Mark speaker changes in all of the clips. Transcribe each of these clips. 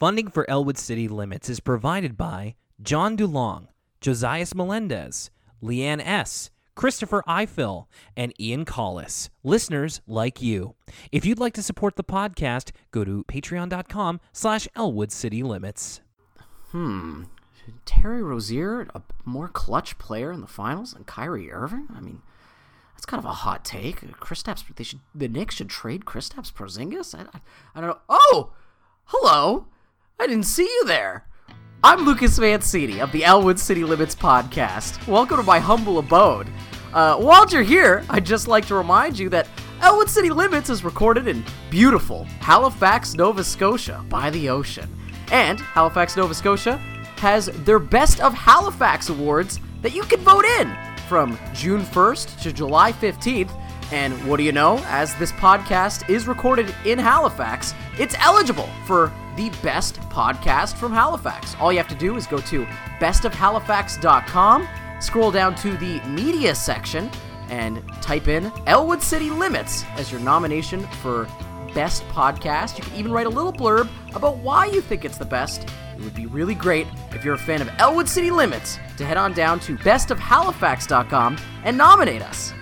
Speaker 1: Funding for Elwood City Limits is provided by John DuLong, Josias Melendez, Leanne S., Christopher Eiffel, and Ian Collis, listeners like you. If you'd like to support the podcast, go to patreon.com slash Elwood City Limits.
Speaker 2: Hmm. Terry Rozier, a more clutch player in the finals than Kyrie Irving? I mean, that's kind of a hot take. Kristaps, they should, the Knicks should trade Kristaps Porzingis? I, I, I don't know. Oh! Hello! I didn't see you there. I'm Lucas Mancini of the Elwood City Limits podcast. Welcome to my humble abode. Uh, while you're here, I'd just like to remind you that Elwood City Limits is recorded in beautiful Halifax, Nova Scotia, by the ocean. And Halifax, Nova Scotia has their Best of Halifax Awards that you can vote in from June 1st to July 15th. And what do you know? As this podcast is recorded in Halifax, it's eligible for the best podcast from Halifax. All you have to do is go to bestofhalifax.com, scroll down to the media section, and type in Elwood City Limits as your nomination for best podcast. You can even write a little blurb about why you think it's the best. It would be really great if you're a fan of Elwood City Limits to head on down to bestofhalifax.com and nominate us.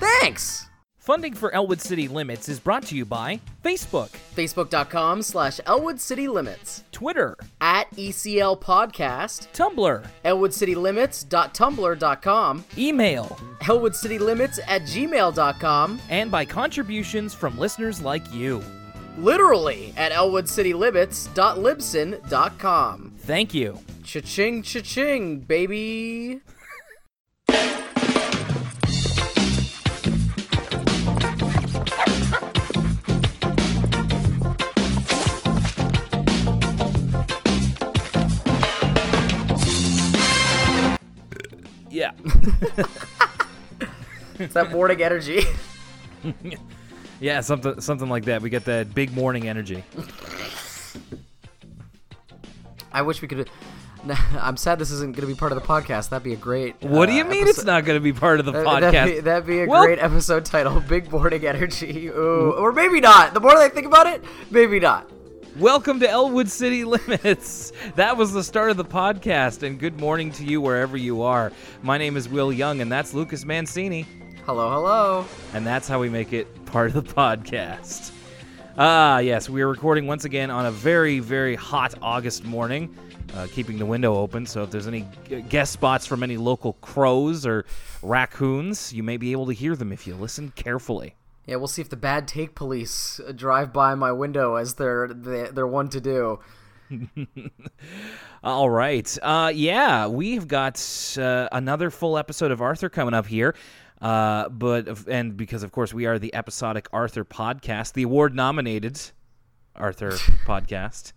Speaker 2: Thanks!
Speaker 1: Funding for Elwood City Limits is brought to you by Facebook,
Speaker 2: Facebook.com slash Elwood City Limits,
Speaker 1: Twitter,
Speaker 2: at ECL Podcast,
Speaker 1: Tumblr,
Speaker 2: ElwoodCityLimits.tumblr.com,
Speaker 1: email,
Speaker 2: ElwoodCityLimits at gmail.com,
Speaker 1: and by contributions from listeners like you.
Speaker 2: literally at ElwoodCityLimits.libsyn.com.
Speaker 1: Thank you.
Speaker 2: Cha-ching, cha-ching, baby.
Speaker 1: Yeah.
Speaker 2: It's that morning energy.
Speaker 1: yeah, something something like that. We get that big morning energy.
Speaker 2: I wish we could. I'm sad this isn't going to be part of the podcast. That'd be a great.
Speaker 1: What do you
Speaker 2: uh,
Speaker 1: mean it's not going to be part of the
Speaker 2: That-
Speaker 1: podcast?
Speaker 2: That'd be, that'd be a
Speaker 1: Well-
Speaker 2: great episode title. Big morning energy. Ooh. Or maybe not. The more I think about it, maybe not.
Speaker 1: Welcome to Elwood City Limits. That was the start of the podcast, and good morning to you wherever you are. My name is Will Young, and that's Lucas Mancini,
Speaker 2: Hello, hello.
Speaker 1: and that's how we make it part of the podcast. Ah, yes, we are recording once again on a very, very hot August morning, uh, keeping the window open. So if there's any guest spots from any local crows or raccoons, you may be able to hear them if you listen carefully.
Speaker 2: Yeah, we'll see if the bad take police uh, drive by my window as they're they're, they're one to do.
Speaker 1: All right. Uh, yeah, we've got uh, another full episode of Arthur coming up here. Uh, but and because of course we are the episodic Arthur podcast, the award nominated Arthur podcast.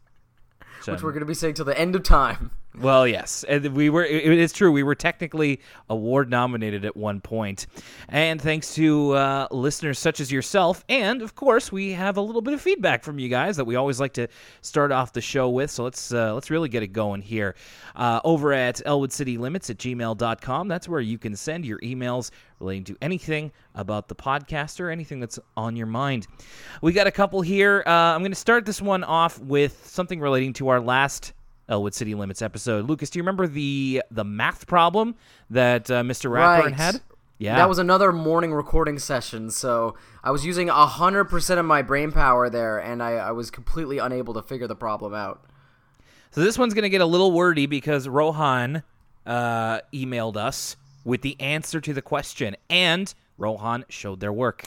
Speaker 1: So-
Speaker 2: Which we're going to be saying till the end of time.
Speaker 1: Well, yes, we were. It is true. We were technically award nominated at one point, and thanks to uh, listeners such as yourself, and of course, we have a little bit of feedback from you guys that we always like to start off the show with. So let's uh, let's really get it going here. Uh, over at ElwoodCityLimits at gmail.com. That's where you can send your emails relating to anything about the podcast or anything that's on your mind. We got a couple here. Uh, I'm going to start this one off with something relating to our last Elwood City Limits episode. Lucas, do you remember the the math problem that uh, Mr. Ratburn
Speaker 2: Right.
Speaker 1: had? Yeah.
Speaker 2: That was another morning recording session, so I was using 100% of my brain power there, and I, I was completely unable to figure the problem out.
Speaker 1: so this one's going to get a little wordy because Rohan uh, emailed us with the answer to the question, and Rohan showed their work.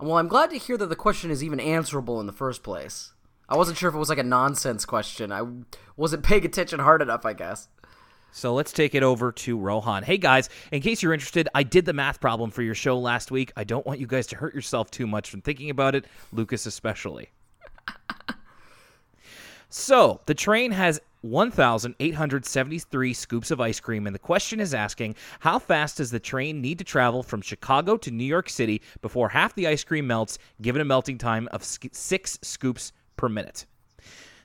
Speaker 2: Well, I'm glad to hear that the question is even answerable in the first place. I wasn't sure if it was like a nonsense question. I wasn't paying attention hard enough, I guess.
Speaker 1: So let's take it over to Rohan. Hey guys, in case you're interested, I did the math problem for your show last week. I don't want you guys to hurt yourself too much from thinking about it, Lucas especially. so, the train has 1,873 scoops of ice cream, and the question is asking how fast does the train need to travel from Chicago to New York City before half the ice cream melts, given a melting time of six scoops per minute?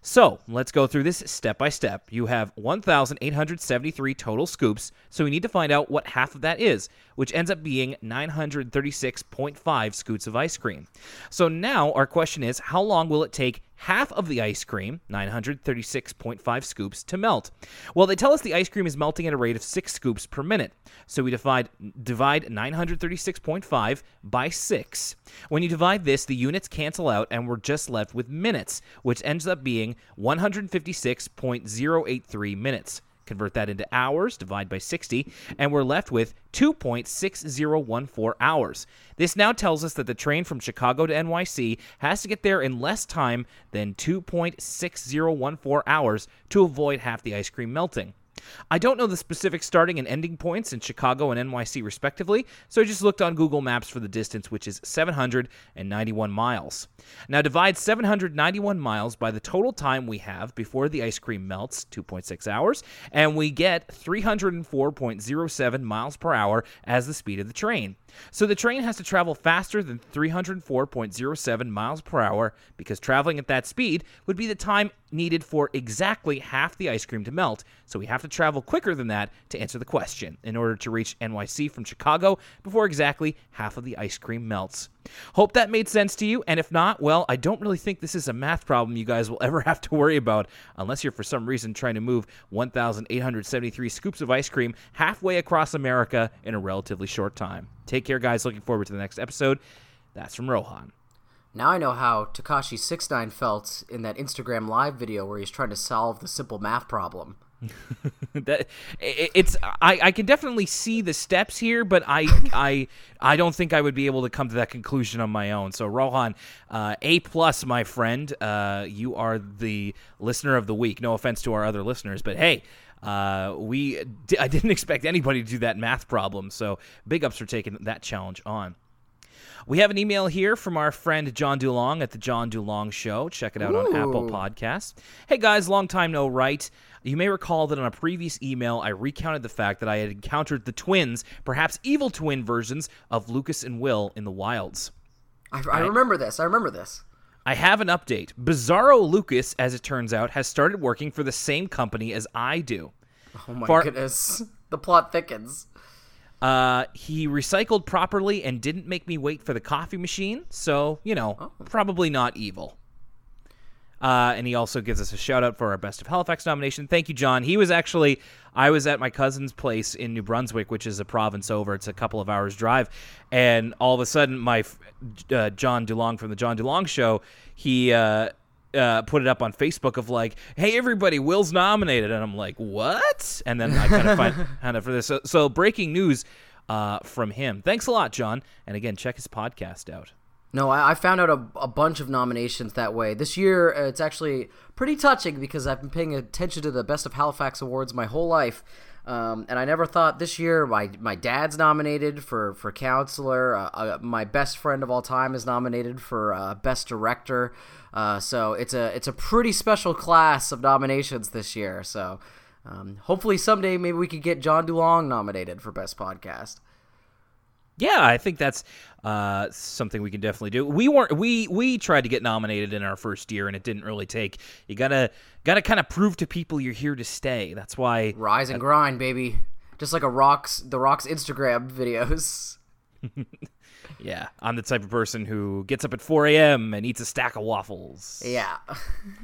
Speaker 1: So let's go through this step by step. You have 1,873 total scoops, so we need to find out what half of that is, which ends up being 936.5 scoops of ice cream. So now our question is how long will it take half of the ice cream, 936.5 scoops, to melt. Well, they tell us the ice cream is melting at a rate of 6 scoops per minute. So we divide divide 936.5 by 6. When you divide this, the units cancel out and we're just left with minutes, which ends up being 156.083 minutes. Convert that into hours, divide by 60, and we're left with 2.6014 hours. This now tells us that the train from Chicago to NYC has to get there in less time than 2.6014 hours to avoid half the ice cream melting. I don't know the specific starting and ending points in Chicago and NYC respectively, so I just looked on Google Maps for the distance, which is 791 miles. Now divide 791 miles by the total time we have before the ice cream melts, 2.6 hours, and we get 304.07 miles per hour as the speed of the train. So the train has to travel faster than 304.07 miles per hour because traveling at that speed would be the time needed for exactly half the ice cream to melt. So we have to travel quicker than that to answer the question in order to reach NYC from Chicago before exactly half of the ice cream melts. Hope that made sense to you, and if not, well, I don't really think this is a math problem you guys will ever have to worry about unless you're for some reason trying to move 1,873 scoops of ice cream halfway across America in a relatively short time. Take care, guys. Looking forward to the next episode. That's from Rohan.
Speaker 2: Now I know how Tekashi Six Nine felt in that Instagram live video where he's trying to solve the simple math problem.
Speaker 1: that it's I, I can definitely see the steps here, but I I I don't think I would be able to come to that conclusion on my own. So Rohan, uh, a plus, my friend. Uh, you are the listener of the week. No offense to our other listeners, but hey. Uh, we I didn't expect anybody to do that math problem, so big ups for taking that challenge on. We have an email here from our friend John Dulong at the John Dulong Show. Check it out on Apple Podcasts. Hey guys, long time no write. You may recall that on a previous email, I recounted the fact that I had encountered the twins, perhaps evil twin versions of Lucas and Will in the wilds.
Speaker 2: I, I remember this. I remember this.
Speaker 1: I have an update. Bizarro Lucas, as it turns out, has started working for the same company as I do.
Speaker 2: Oh my Far- goodness. The plot thickens.
Speaker 1: Uh, he recycled properly and didn't make me wait for the coffee machine, so, you know, oh. probably not evil. Uh, and he also gives us a shout out for our Best of Halifax nomination. Thank you, John. He was actually, I was at my cousin's place in New Brunswick, which is a province over. It's a couple of hours drive. And all of a sudden, my uh, John DeLong from the John DeLong show, he, uh, uh, put it up on Facebook of like, "Hey everybody, Will's nominated," and I'm like, "What?" And then I kind of find kind of for this. So, so breaking news uh, from him. Thanks a lot, John. And again, check his podcast out.
Speaker 2: No, I, I found out a, a, bunch of nominations that way. This year, uh, it's actually pretty touching because I've been paying attention to the Best of Halifax awards my whole life. Um, and I never thought this year my my dad's nominated for for counselor. Uh, uh, my best friend of all time is nominated for uh, best director. Uh, so it's a it's a pretty special class of nominations this year. So um, hopefully someday maybe we could get John DeLong nominated for best podcast.
Speaker 1: Yeah, I think that's uh, something we can definitely do. We weren't we we tried to get nominated in our first year, and it didn't really take. You gotta gotta kind of prove to people you're here to stay. That's why
Speaker 2: rise and uh, grind, baby. Just like a rocks the rocks Instagram videos.
Speaker 1: yeah, I'm the type of person who gets up at 4 a.m. and eats a stack of waffles.
Speaker 2: Yeah.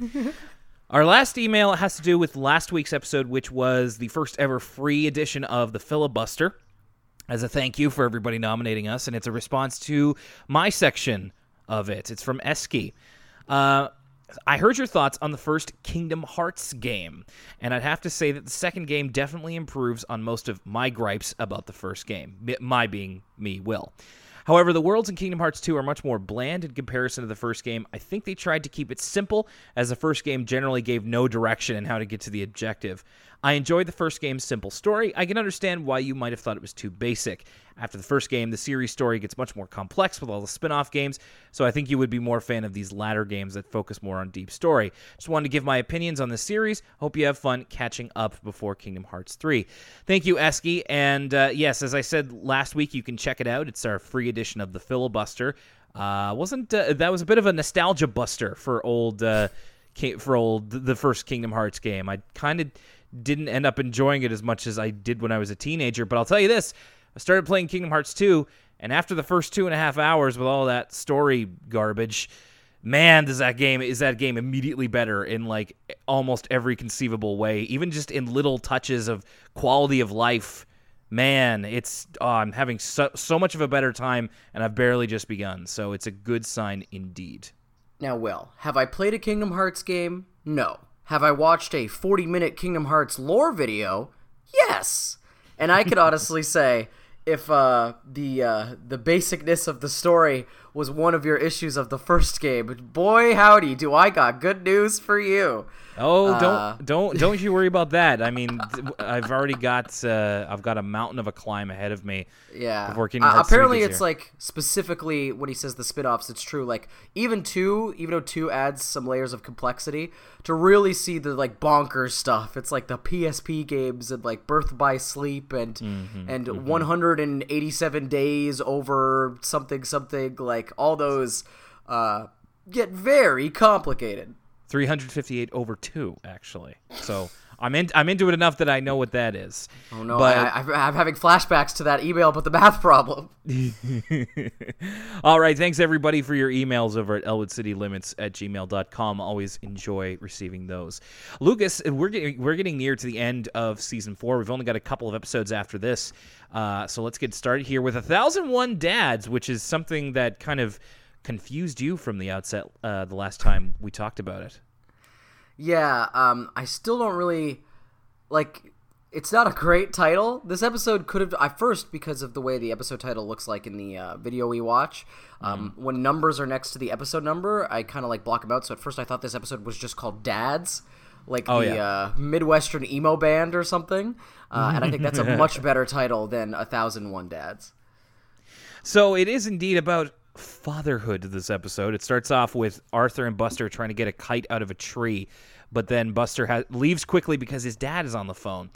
Speaker 1: Our last email has to do with last week's episode, which was the first ever free edition of the filibuster as a thank you for everybody nominating us, and it's a response to my section of it. It's from Eski. Uh, I heard your thoughts on the first Kingdom Hearts game, and I'd have to say that the second game definitely improves on most of my gripes about the first game. My being me, Will. However, the worlds in Kingdom Hearts 2 are much more bland in comparison to the first game. I think they tried to keep it simple, as the first game generally gave no direction in how to get to the objective. I enjoyed the first game's simple story. I can understand why you might have thought it was too basic. After the first game, the series story gets much more complex with all the spin off games, so I think you would be more a fan of these latter games that focus more on deep story. Just wanted to give my opinions on the series. Hope you have fun catching up before Kingdom Hearts 3. Thank you, Eski. And uh, yes, as I said last week, you can check it out. It's our free edition of the Filibuster. Uh, wasn't uh, that was a bit of a nostalgia buster for old uh, for old the first Kingdom Hearts game. I kind of didn't end up enjoying it as much as I did when I was a teenager. But I'll tell you this I started playing Kingdom Hearts 2, and after the first two and a half hours with all that story garbage, man, does that game is that game immediately better in like almost every conceivable way, even just in little touches of quality of life. Man, it's oh, I'm having so, so much of a better time, and I've barely just begun. So it's a good sign indeed.
Speaker 2: Now, Will, have I played a Kingdom Hearts game? No. Have I watched a 40 minute Kingdom Hearts lore video? Yes. And I could honestly say if uh, the uh, the basicness of the story was one of your issues of the first game, boy howdy, do I got good news for you.
Speaker 1: Oh, don't uh, don't don't you worry about that. I mean, I've already got uh, I've got a mountain of a climb ahead of me.
Speaker 2: Yeah. Uh, apparently, it's here. like specifically when he says the spin-offs, it's true. Like even two, even though two adds some layers of complexity to really see the like bonkers stuff. It's like the PSP games and like Birth by Sleep and mm-hmm, and mm-hmm. 187 days over something something like all those uh, get very complicated.
Speaker 1: 358 over 2 actually so i'm in i'm into it enough that i know what that is.
Speaker 2: Oh no but, I, am having flashbacks to that email about the math problem.
Speaker 1: All right thanks everybody for your emails over at elwoodcitylimits at gmail.com always enjoy receiving those. Lucas we're getting we're getting near to the end of season four. We've only got a couple of episodes after this uh, so let's get started here with a thousand one dads which is something that kind of confused you from the outset uh, the last time we talked about it.
Speaker 2: Yeah, um, I still don't really like. It's not a great title. This episode could have. I first because of the way the episode title looks like in the uh, video we watch. Um, mm. When numbers are next to the episode number, I kind of like block them out. So at first I thought this episode was just called Dads, like oh, the yeah. uh, Midwestern emo band or something. Uh, and I think that's a much better title than A Thousand One Dads.
Speaker 1: So it is indeed about fatherhood to this episode. It starts off with Arthur and Buster trying to get a kite out of a tree, but then Buster ha- leaves quickly because his dad is on the phone.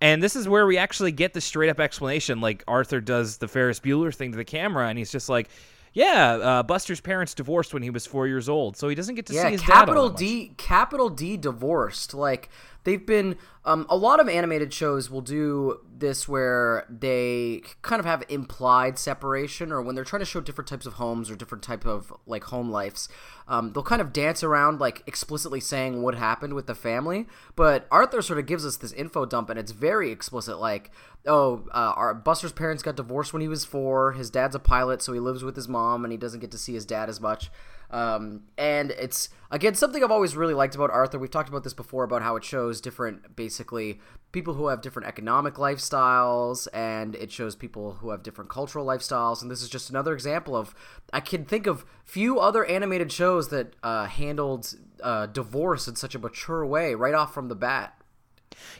Speaker 1: And this is where we actually get the straight up explanation. Like Arthur does the Ferris Bueller thing to the camera, and he's just like, "Yeah, uh, Buster's parents divorced when he was four years old, so he doesn't get to
Speaker 2: yeah,
Speaker 1: see his
Speaker 2: capital
Speaker 1: dad."
Speaker 2: Capital D, capital D, divorced. Like they've been um, a lot of animated shows will do this where they kind of have implied separation or when they're trying to show different types of homes or different type of like home lives um, they'll kind of dance around like explicitly saying what happened with the family. But arthur sort of gives us this info dump and it's very explicit like oh uh, our buster's parents got divorced when he was four his dad's a pilot so he lives with his mom and he doesn't get to see his dad as much um, and it's again something I've always really liked about Arthur. We've talked about this before about how it shows different, basically people who have different economic lifestyles, and it shows people who have different cultural lifestyles. And this is just another example of I can think of few other animated shows that uh, handled uh, divorce in such a mature way right off from the bat.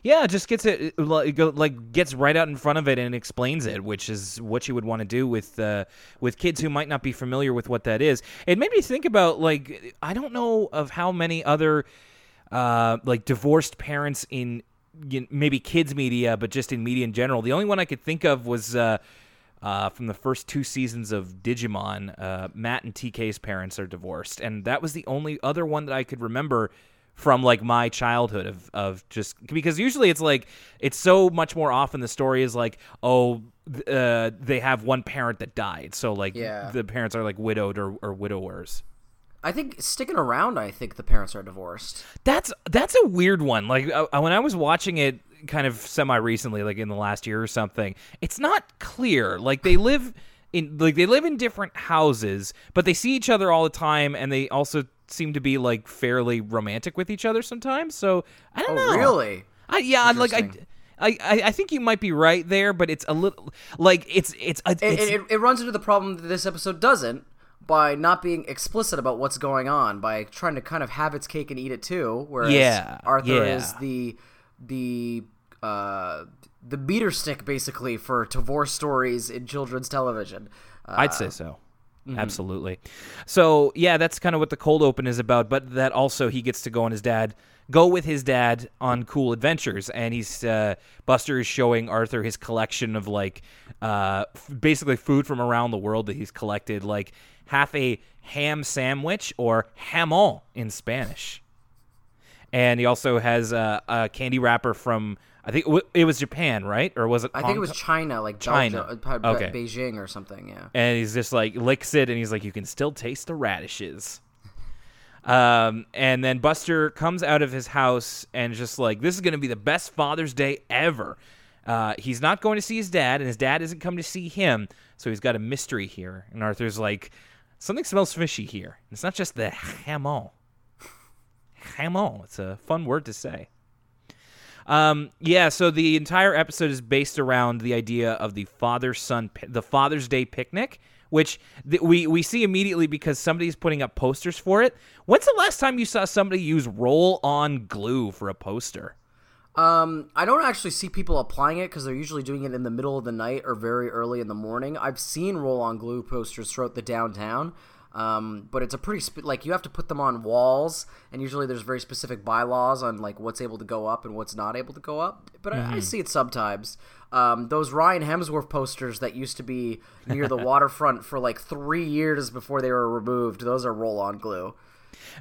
Speaker 1: Yeah, just gets it like gets right out in front of it and explains it, which is what you would want to do with uh, with kids who might not be familiar with what that is. It made me think about like I don't know of how many other uh, like divorced parents in you know, maybe kids media, but just in media in general. The only one I could think of was. Uh, uh, from the first two seasons of Digimon, uh, Matt and TK's parents are divorced, and that was the only other one that I could remember from like my childhood of of just because usually it's like it's so much more often the story is like oh uh, they have one parent that died so like yeah. the parents are like widowed or, or widowers
Speaker 2: I think sticking around, I think the parents are divorced.
Speaker 1: That's that's a weird one. Like uh, when I was watching it, kind of semi recently, like in the last year or something, it's not clear. Like they live in like they live in different houses, but they see each other all the time, and they also seem to be like fairly romantic with each other sometimes. So I don't
Speaker 2: oh,
Speaker 1: know.
Speaker 2: Really?
Speaker 1: I, yeah, like I. I, I think you might be right there, but it's a little like it's it's, it's,
Speaker 2: it, it, it runs into the problem that this episode doesn't by not being explicit about what's going on by trying to kind of have its cake and eat it too. Whereas
Speaker 1: yeah,
Speaker 2: Arthur
Speaker 1: yeah.
Speaker 2: is the the uh, the beater stick basically for divorce stories in children's television.
Speaker 1: Uh, I'd say so. Mm-hmm. Absolutely. So yeah, that's kind of what the cold open is about. But that also he gets to go on his dad, go with his dad on cool adventures, and he's uh, Buster is showing Arthur his collection of like uh, f- basically food from around the world that he's collected, like half a ham sandwich or jamon in Spanish. And he also has a, a candy wrapper from I think it was Japan, right? Or was it?
Speaker 2: I think it was China, like China, Belgium, uh, okay. Beijing or something. Yeah.
Speaker 1: And he's just like licks it, and he's like, "You can still taste the radishes." Um, and then Buster comes out of his house and just like, this is going to be the best Father's Day ever. Uh, he's not going to see his dad, and his dad isn't coming to see him. So he's got a mystery here. And Arthur's like, something smells fishy here. It's not just the hamon. Hamon. It's a fun word to say. Um, yeah, so the entire episode is based around the idea of the father son, the Father's Day picnic, which th- we we see immediately because somebody's putting up posters for it. When's the last time you saw somebody use roll on glue for a poster?
Speaker 2: Um, I don't actually see people applying it because they're usually doing it in the middle of the night or very early in the morning. I've seen roll on glue posters throughout the downtown. Um, but it's a pretty spe- like you have to put them on walls, and usually there's very specific bylaws on like what's able to go up and what's not able to go up. But I, I see it sometimes. Um, those Ryan Hemsworth posters that used to be near the waterfront for like three years before they were removed, those are roll-on glue.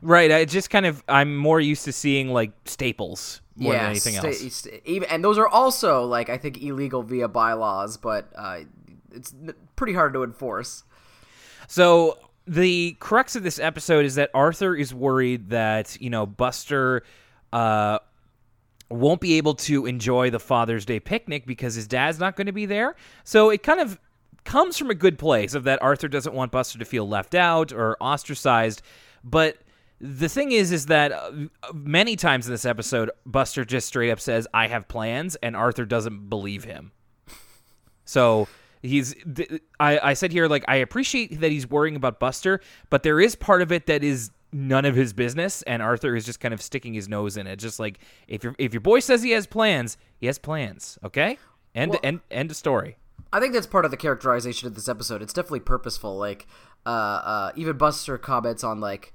Speaker 1: Right. I just kind of I'm more used to seeing like staples more than anything
Speaker 2: sta-
Speaker 1: else.
Speaker 2: sta- even and those are also like I think illegal via bylaws, but uh, it's n- pretty hard to enforce.
Speaker 1: So the crux of this episode is that Arthur is worried that you know Buster uh, won't be able to enjoy the Father's Day picnic because his dad's not going to be there. So it kind of comes from a good place of that Arthur doesn't want Buster to feel left out or ostracized, but the thing is is that uh, many times in this episode Buster just straight up says I have plans and Arthur doesn't believe him. So he's th- I, I said here like I appreciate that he's worrying about Buster, but there is part of it that is none of his business and Arthur is just kind of sticking his nose in it. Just like if your if your boy says he has plans, he has plans, okay? End
Speaker 2: Well-
Speaker 1: end end of story.
Speaker 2: I think that's part of the characterization of this episode. It's definitely purposeful. Like, uh, uh, even Buster comments on like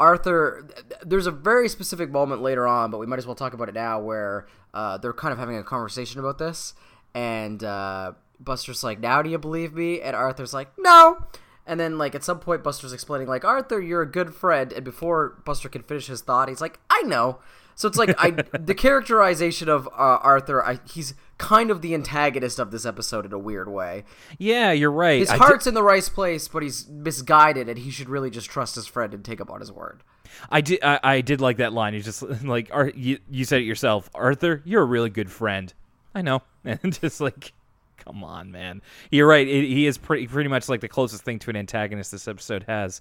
Speaker 2: Arthur. There's a very specific moment later on, but we might as well talk about it now, where uh, they're kind of having a conversation about this, and uh, Buster's like, "Now do you believe me?" And Arthur's like, "No." And then, like at some point, Buster's explaining, like, "Arthur, you're a good friend," and before Buster can finish his thought, he's like, "I know." So it's like I the characterization of uh, Arthur. I, he's kind of the antagonist of this episode in a weird way.
Speaker 1: Yeah, you're right.
Speaker 2: His
Speaker 1: I
Speaker 2: heart's in the right place, but he's misguided, and he should really just trust his friend and take him on his word.
Speaker 1: I did. I, I did like that line. You just like, Ar- you, you said it yourself, Arthur. You're a really good friend. I know, and just like, come on, man. You're right. It, he is pretty pretty much like the closest thing to an antagonist this episode has.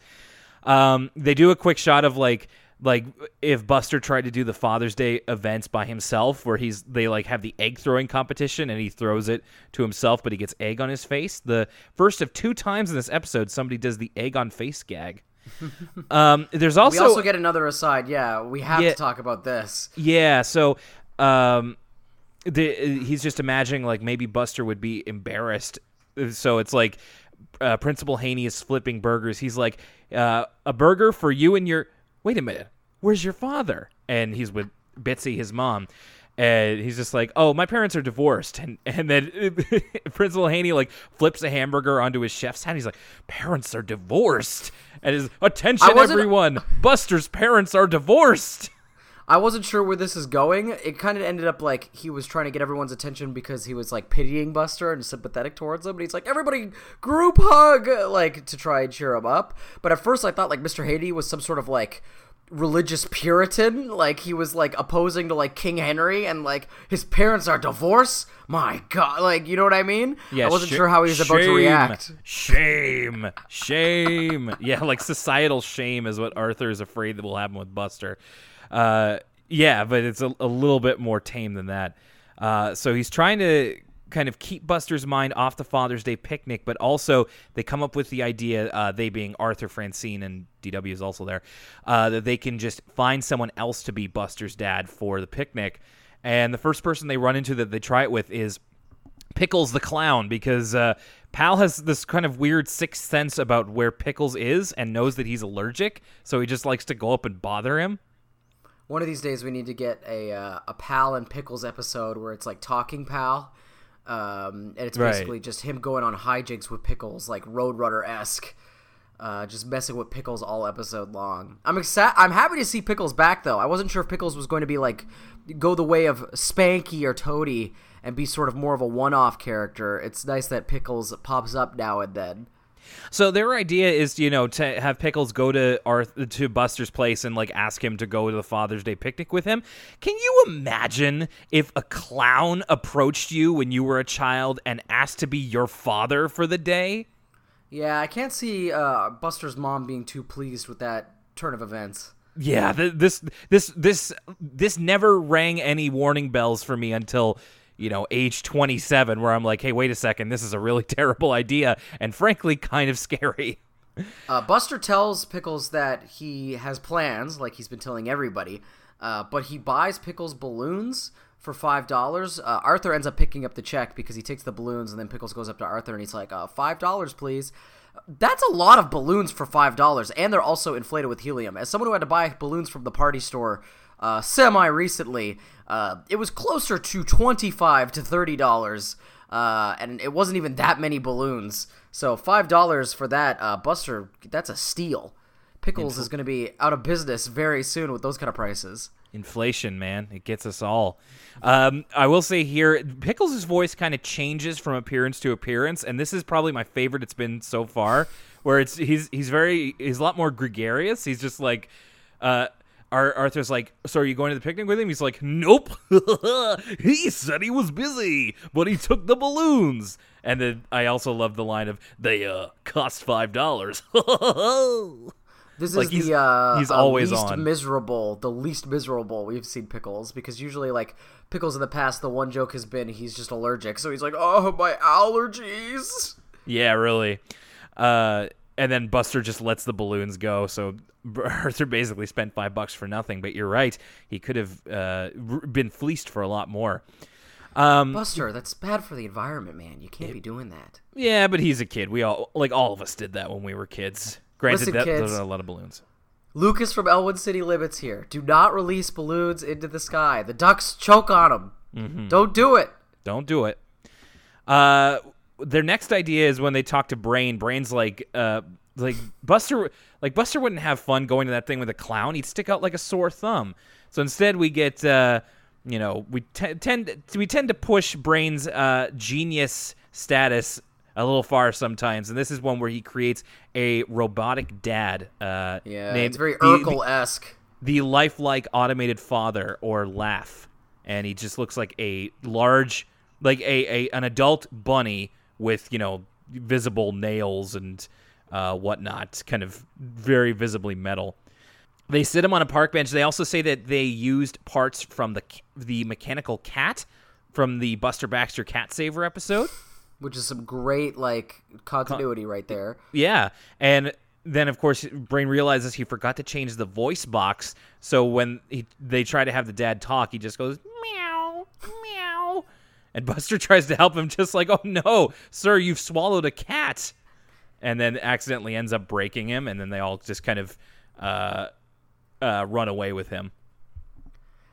Speaker 1: Um, they do a quick shot of like like if Buster tried to do the Father's Day events by himself, where he's they like have the egg throwing competition and he throws it to himself, but he gets egg on his face. The first of two times in this episode, somebody does the egg on face gag. um, there's also,
Speaker 2: We also get another aside. Yeah, we have
Speaker 1: Yeah.
Speaker 2: to talk about this.
Speaker 1: yeah, so um, the, he's just imagining like maybe Buster would be embarrassed. So it's like uh, Principal Haney is flipping burgers. He's like, uh, a burger for you and your. Wait a minute, where's your father? And he's with Bitzi, his mom. And he's just like, "Oh, my parents are divorced," and and then Principal Haney like flips a hamburger onto his chef's hat. He's like, "Parents are divorced," and his attention, everyone, Buster's parents are divorced.
Speaker 2: I wasn't sure where this is going. It kind of ended up like he was trying to get everyone's attention because he was like pitying Buster and sympathetic towards him. But he's like, everybody group hug, like to try and cheer him up. But at first, I thought like Mr. Haney was some sort of like religious Puritan, like he was like opposing to like King Henry and like his parents are divorced. My God, like you know what I mean? yeah I wasn't
Speaker 1: sh-
Speaker 2: sure how he was about to react.
Speaker 1: Shame, shame. yeah, like societal shame is what Arthur is afraid that will happen with Buster. Uh, yeah, but it's a, a little bit more tame than that. Uh, so he's trying to kind of keep Buster's mind off the Father's Day picnic, but also they come up with the idea, uh, they being Arthur Francine and DW is also there, uh, that they can just find someone else to be Buster's dad for the picnic. And the first person they run into that they try it with is Pickles the clown because uh, Pal has this kind of weird sixth sense about where Pickles is and knows that he's allergic, so he just likes to go up and bother him.
Speaker 2: One of these days, we need to get a uh, a Pal and Pickles episode where it's like talking Pal, um, and it's
Speaker 1: Right.
Speaker 2: basically just him going on hijinks with Pickles, like Roadrunner esque, uh, just messing with Pickles all episode long. I'm excited. I'm happy to see Pickles back though. I wasn't sure if Pickles was going to be like go the way of Spanky or Toady and be sort of more of a one off character. It's nice that Pickles pops up now and then.
Speaker 1: So their idea is, you know, to have Pickles go to Arth- to Buster's place and like ask him to go to the Father's Day picnic with him. Can you imagine if a clown approached you when you were a child and asked to be your father for the day?
Speaker 2: Yeah, I can't see uh, Buster's mom being too pleased with that turn of events.
Speaker 1: Yeah, th- this this this this never rang any warning bells for me until you know age 27 where I'm like, "Hey, wait a second, this is a really terrible idea and frankly kind of scary."
Speaker 2: Uh, Buster tells Pickles that he has plans, like he's been telling everybody, uh, but he buys Pickles balloons for five dollars. Uh, Arthur ends up picking up the check because he takes the balloons, and then Pickles goes up to Arthur and he's like, uh, five dollars, please." That's a lot of balloons for five dollars, and they're also inflated with helium. As someone who had to buy balloons from the party store uh, semi recently, uh, it was closer to twenty-five to thirty dollars, uh, and it wasn't even that many balloons. So five dollars for that, uh, Buster, that's a steal. Pickles is going to be out of business very soon with those kind of prices.
Speaker 1: Inflation, man, it gets us all. Um, I will say here, Pickles' voice kind of changes from appearance to appearance, and this is probably my favorite it's been so far. Where it's he's he's very he's a lot more gregarious. He's just like, uh, Ar- Arthur's like, so are you going to the picnic with him? He's like, nope. he said he was busy, but he took the balloons. And then I also love the line of they uh cost five dollars.
Speaker 2: This
Speaker 1: Like,
Speaker 2: is
Speaker 1: he's-
Speaker 2: the uh,
Speaker 1: he's always
Speaker 2: least
Speaker 1: on.
Speaker 2: miserable, the least miserable we've seen Pickles because usually like Pickles in the past, the one joke has been he's just allergic, so he's like, oh my allergies.
Speaker 1: Yeah, really. Uh, and then Buster just lets the balloons go. So Arthur basically spent five bucks for nothing. But you're right; he could have uh, been fleeced for a lot more. Um,
Speaker 2: Buster, that's bad for the environment, man. You can't be doing that.
Speaker 1: yeah, but he's a kid. We all, like all of us, did that when we were kids. Granted,
Speaker 2: Listen,
Speaker 1: that,
Speaker 2: kids.
Speaker 1: those are a lot of balloons.
Speaker 2: Lucas from Elwood City Limits here. Do not release balloons into the sky. The ducks choke on them.
Speaker 1: Mm-hmm.
Speaker 2: Don't do it.
Speaker 1: Don't do it. Uh, their next idea is when they talk to Brain. Brain's like, uh, like Buster, like Buster wouldn't have fun going to that thing with a clown. He'd stick out like a sore thumb. So instead, we get, uh, you know, we t- tend we tend to push Brain's uh, genius status a little far sometimes, and this is one where he creates a robotic dad. Uh,
Speaker 2: Yeah,
Speaker 1: named
Speaker 2: it's very Urkel esque.
Speaker 1: the lifelike automated father or laugh and he just looks like a large like a, a an adult bunny with you know visible nails and uh, whatnot kind of very visibly metal. They sit him on a park bench. They also say that they used parts from the the mechanical cat from the buster baxter cat saver episode.
Speaker 2: Which is some great like continuity right there.
Speaker 1: Yeah, and then of course Brain realizes he forgot to change the voice box. So when he, they try to have the dad talk, he just goes meow meow, and Buster tries to help him, just like, "Oh no, sir, you've swallowed a cat," and then accidentally ends up breaking him, and then they all just kind of uh, uh, run away with him.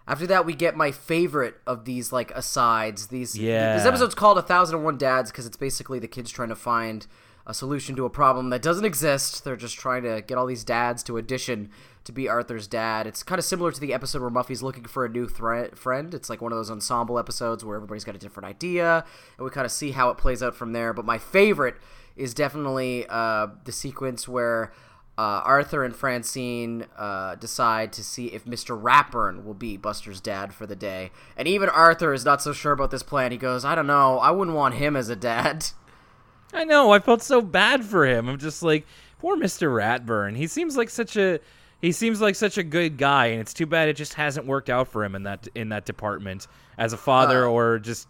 Speaker 2: After that, we get my favorite of these like asides. These
Speaker 1: Yeah.
Speaker 2: this episode's called "A Thousand and One Dads" because it's basically the kids trying to find a solution to a problem that doesn't exist. They're just trying to get all these dads to audition to be Arthur's dad. It's kind of similar to the episode where Muffy's looking for a new friend. It's like one of those ensemble episodes where everybody's got a different idea, and we kind of see how it plays out from there. But my favorite is definitely uh, the sequence where uh, Arthur and Francine uh, decide to see if Mr. Ratburn will be Buster's dad for the day. And even Arthur is not so sure about this plan. He goes, I don't know. I wouldn't want him as a dad.
Speaker 1: I know. I felt so bad for him. I'm just like, poor Mr. Ratburn. He seems like such a he seems like such a good guy, and it's too bad it just hasn't worked out for him in that in that department as a father
Speaker 2: Uh,
Speaker 1: or just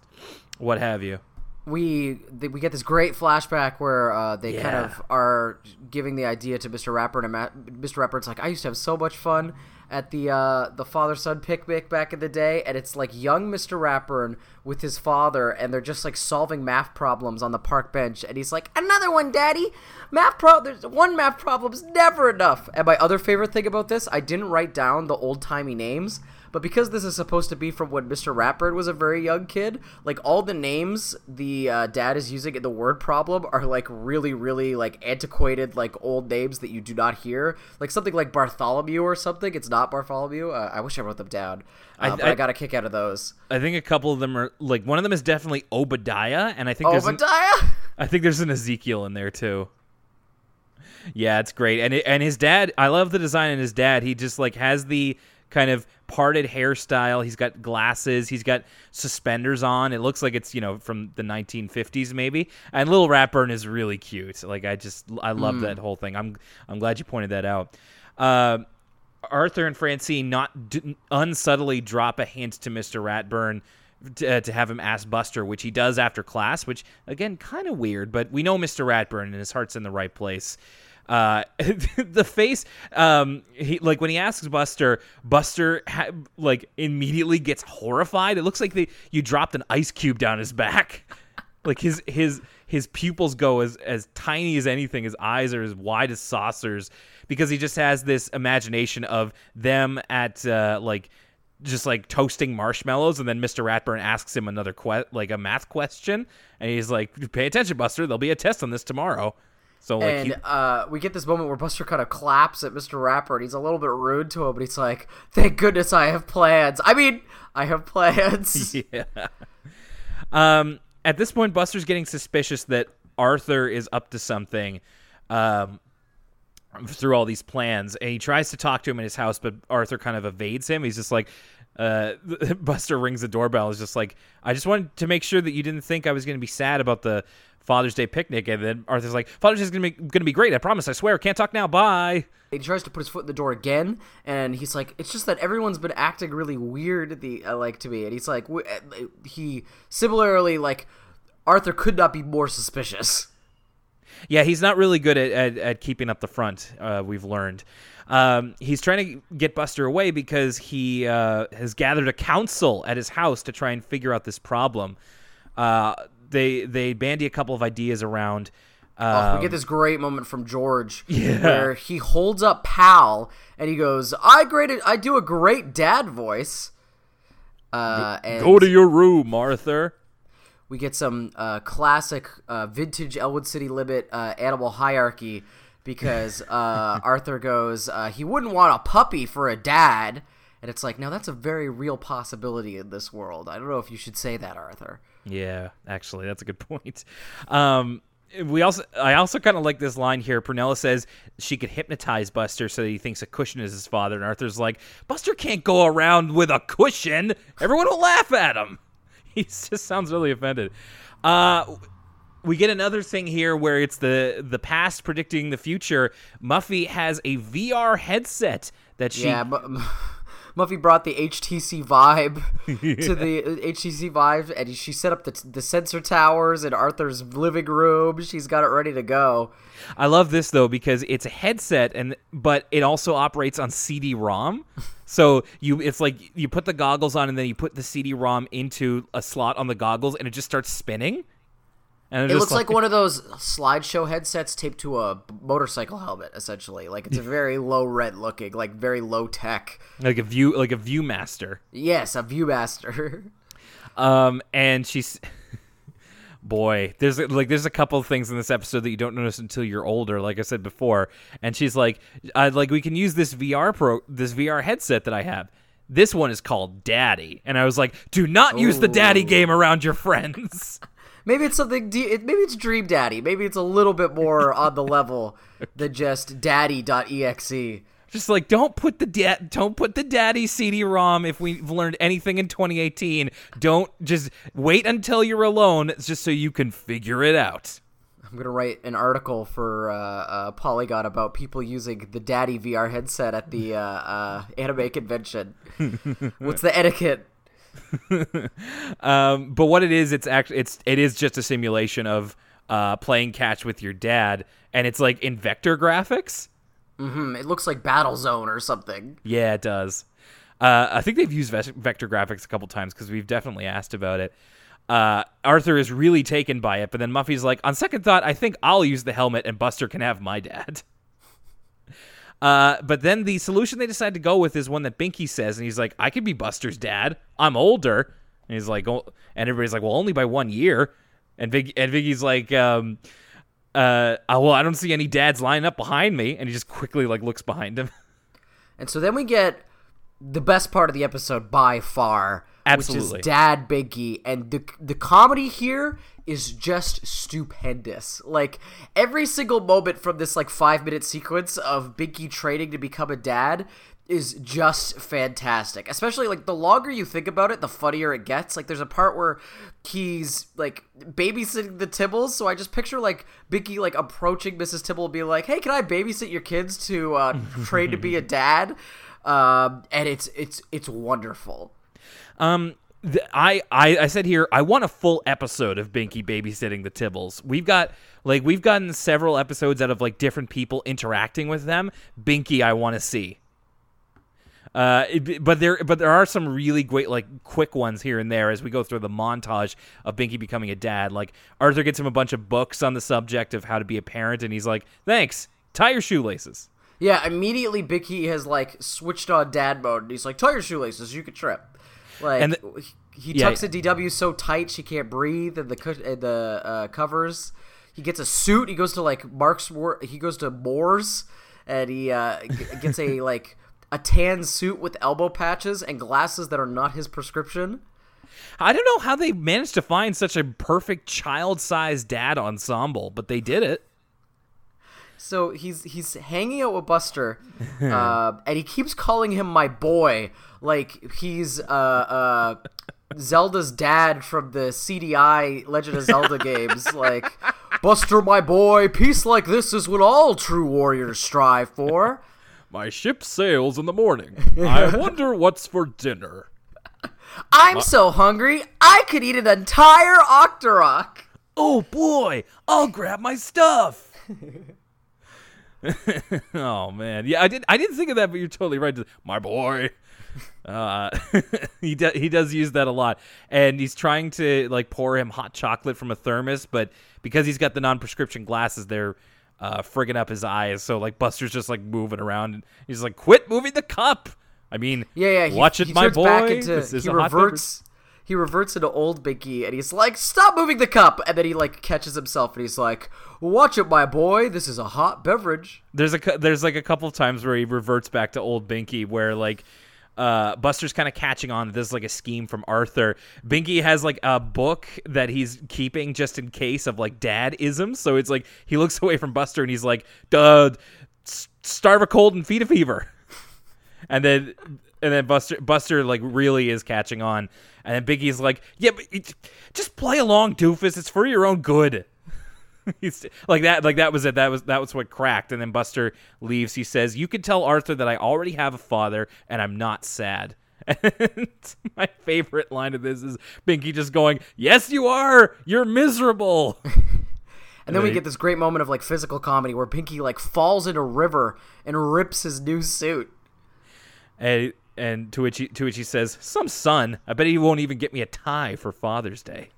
Speaker 1: what have you.
Speaker 2: we th- we get this great flashback where uh, they kind of are giving the idea to Mr. Ratburn and Ma- Mr. Ratburn's like, I used to have so much fun at the uh, the father son picnic back in the day, and it's like young Mr. Ratburn with his father, and they're just like solving math problems on the park bench, and he's like, another one, Daddy. Math pro, there's one math problem's never enough. And my other favorite thing about this, I didn't write down the old timey names. But because this is supposed to be from when Mr. Ratburn was a very young kid, like all the names the uh, dad is using in the word problem are like really, really like antiquated, like old names that you do not hear. Like something like Bartholomew or something. It's not Bartholomew. Uh, I wish I wrote them down, uh,
Speaker 1: I-
Speaker 2: but I,
Speaker 1: I-
Speaker 2: got a kick out of those.
Speaker 1: I think a couple of them are like one of them is definitely Obadiah, and I think there's an,
Speaker 2: Obadiah.
Speaker 1: I think there's an Ezekiel in there too. Yeah, it's great. And it, and his dad, I love the design in his dad. He just like has the kind of parted hairstyle. He's got glasses. He's got suspenders on. It looks like it's you know from the 1950s maybe. And Little Ratburn is really cute. Like I just I love that whole thing. I'm I'm glad you pointed that out. Uh, Arthur and Francine not d- unsubtly drop a hint to Mr. Ratburn to, uh, to have him ask Buster, which he does after class, which again kind of weird, but we know Mr. Ratburn and his heart's in the right place. Uh, the face, um, he like when he asks Buster, Buster ha- like immediately gets horrified. It looks like they you dropped an ice cube down his back. like his his his pupils go as as tiny as anything. His eyes are as wide as saucers because he just has this imagination of them at uh, like just like toasting marshmallows, and then Mr. Ratburn asks him another que- like a math question, and he's like, "Pay attention, Buster. There'll be a test on this tomorrow." So like,
Speaker 2: and
Speaker 1: he,
Speaker 2: uh, we get this moment where Buster kind of claps at Mr. Ratburn, and he's a little bit rude to him, but he's like, "Thank goodness I have plans. I mean, I have plans."
Speaker 1: yeah. Um, at this point, Buster's getting suspicious that Arthur is up to something. Um, through all these plans, and he tries to talk to him in his house, but Arthur kind of evades him. He's just like, uh, Buster rings the doorbell. Is just like, I just wanted to make sure that you didn't think I was going to be sad about the Father's Day picnic. And then Arthur's like, Father's Day is going to be to be great. I promise. I swear. Can't talk now. Bye.
Speaker 2: He tries to put his foot in the door again, and he's like, "It's just that everyone's been acting really weird the uh, like to me." And he's like, uh, he similarly like Arthur could not be more suspicious.
Speaker 1: Yeah, he's not really good at, at, at keeping up the front, uh, we've learned. Um, he's trying to get Buster away because he uh, has gathered a council at his house to try and figure out this problem. Uh, they they bandy a couple of ideas around.
Speaker 2: Oh, we get this great moment from George where he holds up Pal and he goes, "I graded, I do a great dad voice." Uh, and
Speaker 1: Go to your room, Arthur.
Speaker 2: We get some uh, classic uh, vintage Elwood City Limit uh, animal hierarchy because uh, Arthur goes, uh, he wouldn't want a puppy for a dad. And it's like, no, that's a very real possibility in this world. I don't know if you should say that, Arthur.
Speaker 1: Yeah, actually, that's a good point. Um, we also, I also kind of like this line here. Prunella says she could hypnotize Buster so that he thinks a cushion is his father, and Arthur's like, Buster can't go around with a cushion. Everyone will laugh at him. He just sounds really offended. Uh, we get another thing here where it's the the past predicting the future. Muffy has a VR headset that she
Speaker 2: Yeah, but Muffy brought the HTC Vibe to the HTC Vive, and she set up the, the sensor towers in Arthur's living room. She's got it ready to go.
Speaker 1: I love this though because it's a headset and but it also operates on CD-ROM. So you it's like you put the goggles on and then you put the CD-ROM into a slot on the goggles and it just starts spinning. And
Speaker 2: It looks like one of those slideshow headsets taped to a motorcycle helmet, essentially. Like it's a very low rent looking, like very low tech.
Speaker 1: like a view like a ViewMaster.
Speaker 2: Yes, a ViewMaster.
Speaker 1: Um, and she's, boy, there's like there's a couple of things in this episode that you don't notice until you're older. Like I said before, and she's like, like we can use this VR pro, this VR headset that I have. This one is called Daddy, and I was like, do not use the Daddy game around your friends.
Speaker 2: maybe it's something. De- maybe it's Dream Daddy. Maybe it's a little bit more on the level than just Daddy.exe.
Speaker 1: Just like don't put the da- don't put the Daddy CD-ROM. If we've learned anything in 2018, don't just wait until you're alone, just so you can figure it out.
Speaker 2: I'm gonna write an article for uh, uh, Polygon about people using the Daddy VR headset at the uh, uh, anime convention. What's the etiquette?
Speaker 1: Um, but what it is, it's actually it's it is just a simulation of uh, playing catch with your dad, and it's like in vector graphics.
Speaker 2: Hmm, it looks like Battlezone or something.
Speaker 1: Yeah, it does. Uh, I think they've used vector graphics a couple times because we've definitely asked about it. Uh, Arthur is really taken by it, but then Muffy's like, on second thought, I think I'll use the helmet and Buster can have my dad. Uh, but then the solution they decide to go with is one that Binky says, and he's like, I could be Buster's dad. I'm older. And he's like, oh, and everybody's like, well, only by one year. And Vig- and Binky's like, um, uh, oh, well, I don't see any dads lining up behind me. And he just quickly like looks behind him.
Speaker 2: And so then we get the best part of the episode by far,
Speaker 1: Absolutely.
Speaker 2: which is Dad Binky, and the the comedy here is just stupendous. Like every single moment from this like five minute sequence of Binky training to become a dad is just fantastic. Especially like the longer you think about it, the funnier it gets. Like there's a part where he's like babysitting the Tibbles, so I just picture like Binky like approaching Mrs. Tibble and be like, "Hey, can I babysit your kids to uh, train to be a dad?" Um, and it's it's it's wonderful.
Speaker 1: Um, I, I I said here I want a full episode of Binky babysitting the Tibbles. We've got like we've gotten several episodes out of like different people interacting with them. Binky, I want to see. Uh, it- but there, but there are some really great, like, quick ones here and there as we go through the montage of Binky becoming a dad. Like Arthur gets him a bunch of books on the subject of how to be a parent, and he's like, "Thanks, tie your shoelaces."
Speaker 2: Yeah, immediately Binky has like switched on dad mode, and he's like, "Tie your shoelaces, you could trip." Like,
Speaker 1: And
Speaker 2: he
Speaker 1: yeah.
Speaker 2: tucks a DW so tight she can't breathe, and the the uh, covers. He gets a suit. He goes to like Mark's. He goes to Moore's, and he uh, gets a like a tan suit with elbow patches and glasses that are not his prescription.
Speaker 1: I don't know how they managed to find such a perfect child-sized dad ensemble, but they did it.
Speaker 2: So he's he's hanging out with Buster, uh, and he keeps calling him my boy, like he's uh, uh, Zelda's dad from the CDI Legend of Zelda games. Like Buster, my boy, peace like this is what all true warriors strive for.
Speaker 1: My ship sails in the morning. I wonder what's for dinner.
Speaker 2: I'm so hungry, I could eat an entire Octorok.
Speaker 1: Oh boy, I'll grab my stuff. oh man, yeah, I did. I didn't think of that, but you're totally right. My boy. Uh, he does. He does use that a lot, and he's trying to like pour him hot chocolate from a thermos, but because he's got the non-prescription glasses, they're uh, frigging up his eyes. So like Buster's just like moving around, and he's like, "Quit moving the cup." I mean,
Speaker 2: Yeah, yeah. He,
Speaker 1: watch it, my boy.
Speaker 2: Into,
Speaker 1: this is
Speaker 2: he
Speaker 1: a hot
Speaker 2: reverts. He reverts into old Binky, and he's like, "Stop moving the cup!" And then he like catches himself, and he's like, "Watch it, my boy. This is a hot beverage."
Speaker 1: there's a there's like a couple of times where he reverts back to old Binky where like uh, Buster's kind of catching on. This is like a scheme from Arthur. Binky has like a book that he's keeping just in case of like dad isms. So it's like he looks away from Buster and he's like, "Duh, starve a cold and feed a fever," and then and then Buster Buster like really is catching on, and then Binky's like, "Yeah, but it, just play along, doofus. It's for your own good." He's like that. Like that was it. That was that was what cracked. And then Buster leaves. He says, "You can tell Arthur that I already have a father, and I'm not sad." And my favorite line of this is Binky just going, "Yes, you are. You're miserable."
Speaker 2: And then we get this great moment of like physical comedy where Binky like falls in a river and rips his new suit.
Speaker 1: and and to which he, to which he says, "Some son. I bet he won't even get me a tie for Father's Day."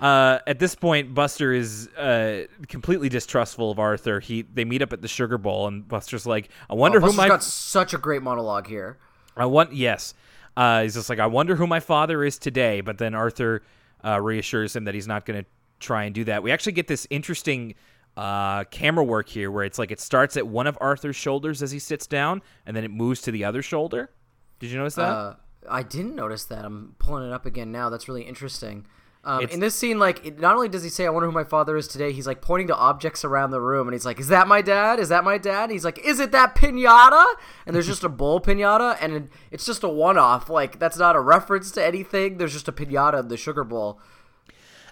Speaker 1: Uh, at this point, Buster is uh, completely distrustful of Arthur. He they meet up at the Sugar Bowl, and Buster's like, "I wonder
Speaker 2: Buster's
Speaker 1: who my
Speaker 2: got such a great monologue here.
Speaker 1: I want yes. Uh, he's just like, I wonder who my father is today. But then Arthur uh, reassures him that he's not going to try and do that. We actually get this interesting uh, camera work here, where it's like it starts at one of Arthur's shoulders as he sits down, and then it moves to the other shoulder. Did you notice that?
Speaker 2: Uh, I didn't notice that. I'm pulling it up again now. That's really interesting. Um, in this scene, like, it, not only does he say, "I wonder who my father is today," he's like pointing to objects around the room, and he's like, "Is that my dad? Is that my dad?" And he's like, "Is it that pinata?" And there's just a bull pinata, and it- it's just a one-off. Like, that's not a reference to anything. There's just a pinata in the sugar bowl.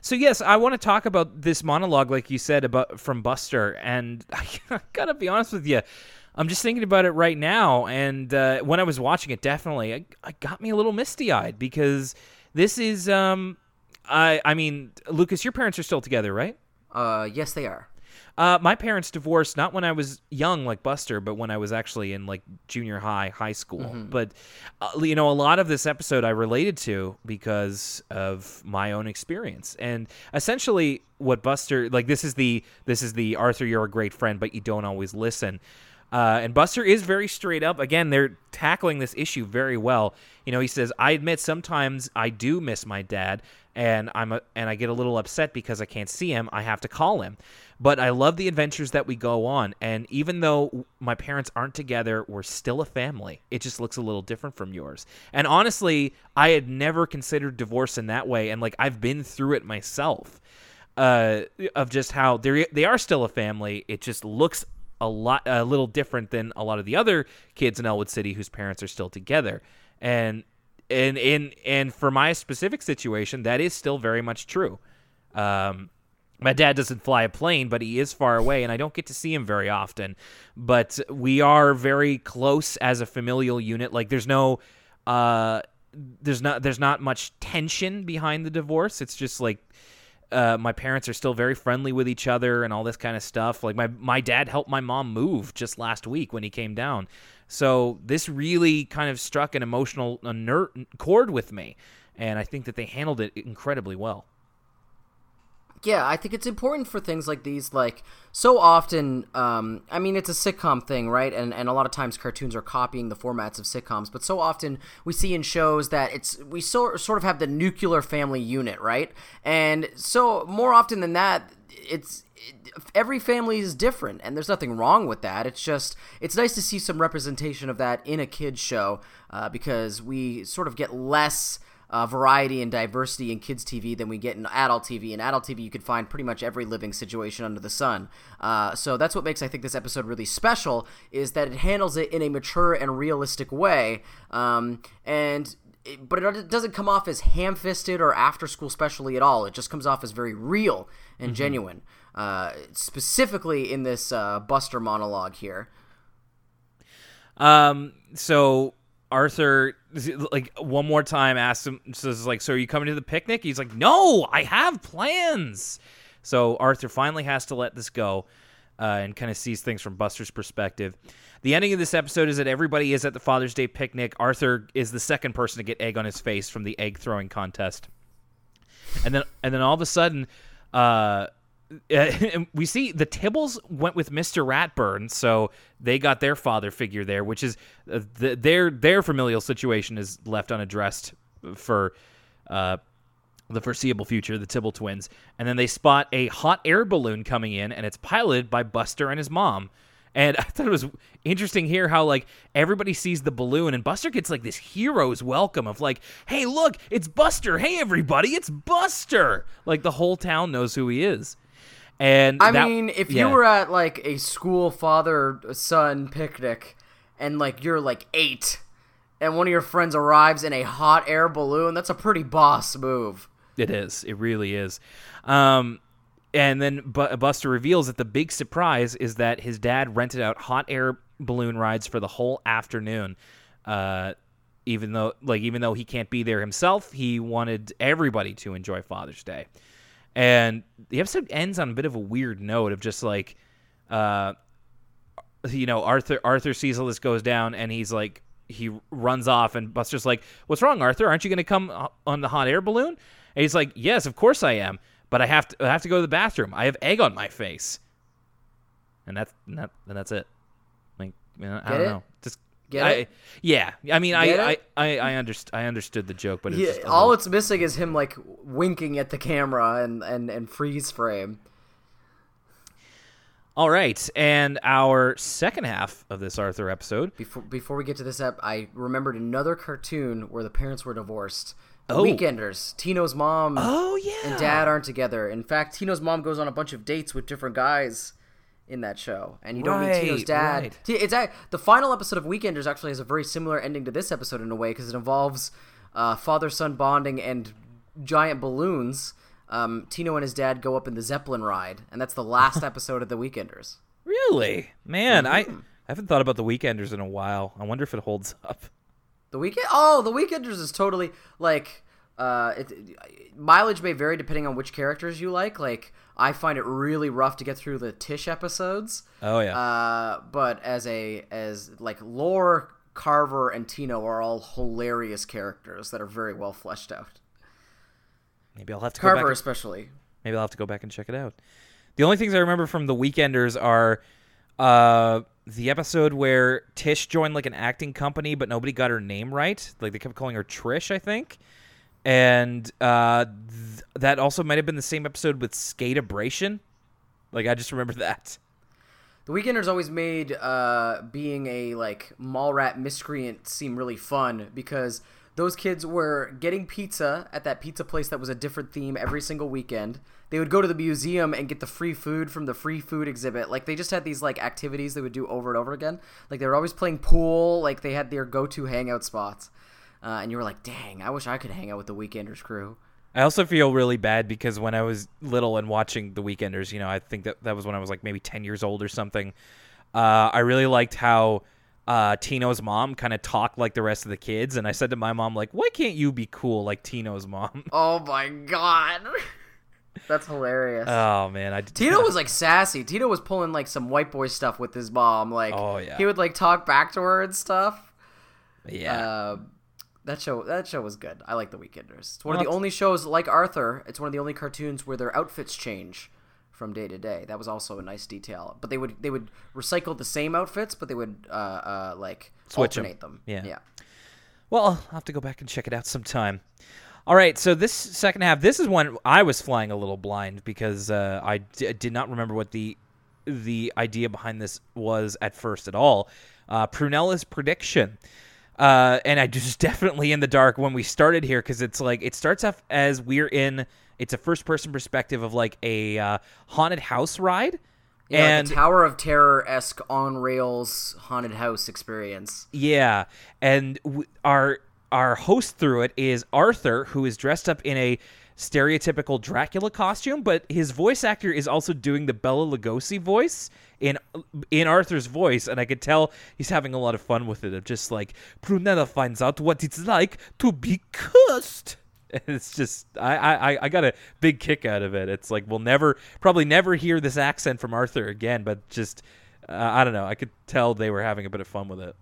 Speaker 1: So yes, I want to talk about this monologue, like you said about from Buster, and I gotta be honest with you. I'm just thinking about it right now, and uh, when I was watching it, definitely, it, it got me a little misty-eyed because this is, um, I, I mean, Lucas, your parents are still together, right?
Speaker 2: Uh, yes, they are.
Speaker 1: Uh, my parents divorced not when I was young, like Buster, but when I was actually in like junior high, high school. But uh, you know, a lot of this episode I related to because of my own experience, and essentially what Buster like. This is the this is the Arthur, you're a great friend, but you don't always listen. Uh, and Buster is very straight up. Again, they're tackling this issue very well. You know, he says, "I admit sometimes I do miss my dad, and I'm a, and I get a little upset because I can't see him. I have to call him. But I love the adventures that we go on, and even though my parents aren't together, we're still a family. It just looks a little different from yours. And honestly, I had never considered divorce in that way, and like I've been through it myself." Uh, of just how they they are still a family. It just looks a lot a little different than a lot of the other kids in Elwood City whose parents are still together. And and and and for my specific situation, that is still very much true. Um, my dad doesn't fly a plane, but he is far away, and I don't get to see him very often. But we are very close as a familial unit. Like there's no, uh, there's not there's not much tension behind the divorce. It's just like uh, my parents are still very friendly with each other and all this kind of stuff. Like my my dad helped my mom move just last week when he came down. So this really kind of struck an emotional a ner- chord with me, and I think that they handled it incredibly well.
Speaker 2: Yeah, I think it's important for things like these. Like so often, um, I mean, it's a sitcom thing, right? And and a lot of times cartoons are copying the formats of sitcoms. But so often we see in shows that it's we sort sort of have the nuclear family unit, right? And so more often than that, it's every family is different and there's nothing wrong with that it's just it's nice to see some representation of that in a kids show uh, because we sort of get less uh, variety and diversity in kids TV than we get in adult TV. In adult TV, you can find pretty much every living situation under the sun. Uh, so that's what makes I think this episode really special is that it handles it in a mature and realistic way. Um, and but it doesn't come off as ham-fisted or after-school specially at all. It just comes off as very real and mm-hmm. genuine. Uh, specifically in this uh, Buster monologue here.
Speaker 1: Um. So Arthur like one more time asks him says like so are you coming to the picnic? He's like no i have plans. So arthur finally has to let this go uh, and kind of sees things from buster's perspective. The ending of this episode is that everybody is at the father's day picnic. Arthur is the second person to get egg on his face from the egg throwing contest. And then and then all of a sudden uh, we see the Tibbles went with Mr. Ratburn, so they got their father figure there, which is uh, the, their their familial situation is left unaddressed for uh, the foreseeable future, the Tibble twins. And then they spot a hot air balloon coming in, and it's piloted by Buster and his mom. And I thought it was interesting here how like everybody sees the balloon and Buster gets like this hero's welcome of like, hey, look, it's Buster. Hey, everybody, it's Buster. Like the whole town knows who he is. And
Speaker 2: I
Speaker 1: that,
Speaker 2: mean, if
Speaker 1: yeah.
Speaker 2: you were at like a school father son picnic and like you're like eight and one of your friends arrives in a hot air balloon, that's a pretty boss move.
Speaker 1: It is. It really is. Um, and then Buster reveals that the big surprise is that his dad rented out hot air balloon rides for the whole afternoon. Uh, even though, like, even though he can't be there himself, he wanted everybody to enjoy Father's Day. And the episode ends on a bit of a weird note of just like, uh, you know, Arthur Arthur sees all this goes down, and he's like, he runs off, and Buster's like, "What's wrong, Arthur? Aren't you going to come on the hot air balloon?" And he's like, "Yes, of course I am, but I have to I have to go to the bathroom. I have egg on my face." And that's and that and that's it. Like, I don't
Speaker 2: it?
Speaker 1: know,
Speaker 2: Get
Speaker 1: I,
Speaker 2: it?
Speaker 1: Yeah, I mean, I, I, I, I, underst- I understood the joke, but
Speaker 2: yeah,
Speaker 1: all
Speaker 2: little... it's missing is him like winking at the camera and and and freeze frame.
Speaker 1: All right, and our second half of this Arthur episode.
Speaker 2: Before before we get to this ep, I remembered another cartoon where the parents were divorced. The
Speaker 1: oh.
Speaker 2: Weekenders. Tino's mom
Speaker 1: oh, yeah.
Speaker 2: and dad aren't together. In fact, Tino's mom goes on a bunch of dates with different guys in that show, and you don't
Speaker 1: right,
Speaker 2: meet Tino's dad.
Speaker 1: Right.
Speaker 2: It's the final episode of Weekenders actually has a very similar ending to this episode in a way because it involves uh, father son bonding and giant balloons. Um, Tino and his dad go up in the Zeppelin ride, and that's the last episode of the Weekenders.
Speaker 1: Really, man,
Speaker 2: mm-hmm.
Speaker 1: I I haven't thought about the Weekenders in a while. I wonder if it holds up.
Speaker 2: The weekend? Oh, the Weekenders is totally like uh, it, mileage may vary depending on which characters you like. Like I find it really rough to get through the Tish episodes.
Speaker 1: Oh yeah.
Speaker 2: Uh, but as a as like Lor, Carver, and Tino are all hilarious characters that are very well fleshed out.
Speaker 1: Maybe I'll have to
Speaker 2: Carver
Speaker 1: go back
Speaker 2: especially.
Speaker 1: Maybe I'll have to go back and check it out. The only things I remember from the Weekenders are uh, the episode where Tish joined like an acting company, but nobody got her name right. Like they kept calling her Trish, I think. And uh, th- that also might have been the same episode with Skate Abrasion. Like I just remember that.
Speaker 2: The Weekenders always made uh, being a like mall rat miscreant seem really fun because those kids were getting pizza at that pizza place that was a different theme every single weekend. They would go to the museum and get the free food from the free food exhibit. Like they just had these like activities they would do over and over again. Like they were always playing pool. Like they had their go-to hangout spots. Uh, and you were like, "Dang, I wish I could hang out with the Weekenders crew."
Speaker 1: I also feel really bad because when I was little and watching The Weekenders, you know, I think that that was when I was like maybe 10 years old or something. Uh, I really liked how uh, Tino's mom kind of talked like the rest of the kids. And I said to my mom, like, why can't you be cool like Tino's mom?
Speaker 2: Oh my god. That's hilarious.
Speaker 1: oh, man. I
Speaker 2: Tino was like sassy. Tino was pulling like some white boy stuff with his mom. Like,
Speaker 1: Oh, yeah.
Speaker 2: he would like talk back to her and stuff.
Speaker 1: Yeah.
Speaker 2: Uh, that show that show was good. I like The Weekenders. It's one
Speaker 1: Well,
Speaker 2: of the only shows like Arthur. It's one of the only cartoons where their outfits change from day to day. That was also a nice detail. But they would they would recycle the same outfits, but they would uh, uh like
Speaker 1: Switch
Speaker 2: alternate them.
Speaker 1: Yeah.
Speaker 2: yeah.
Speaker 1: Well, I'll have to go back and check it out sometime. All right, so this second half, this is when I was flying a little blind because uh, I d- did not remember what the the idea behind this was at first at all. Uh, Prunella's prediction, uh, and I just definitely in the dark when we started here because it's like it starts off as we're in it's a first person perspective of like a uh, haunted house ride,
Speaker 2: Yeah, like
Speaker 1: and
Speaker 2: a Tower of Terror esque on rails haunted house experience.
Speaker 1: Yeah, and w- our our host through it is Arthur, who is dressed up in a stereotypical Dracula costume, but his voice actor is also doing the Bela Lugosi voice in in Arthur's voice, and I could tell he's having a lot of fun with it. Of just like Prunella finds out what it's like to be cursed. And It's just I, I I got a big kick out of it. It's like we'll never probably never hear this accent from Arthur again, but just uh, I don't know. I could tell they were having a bit of fun with it.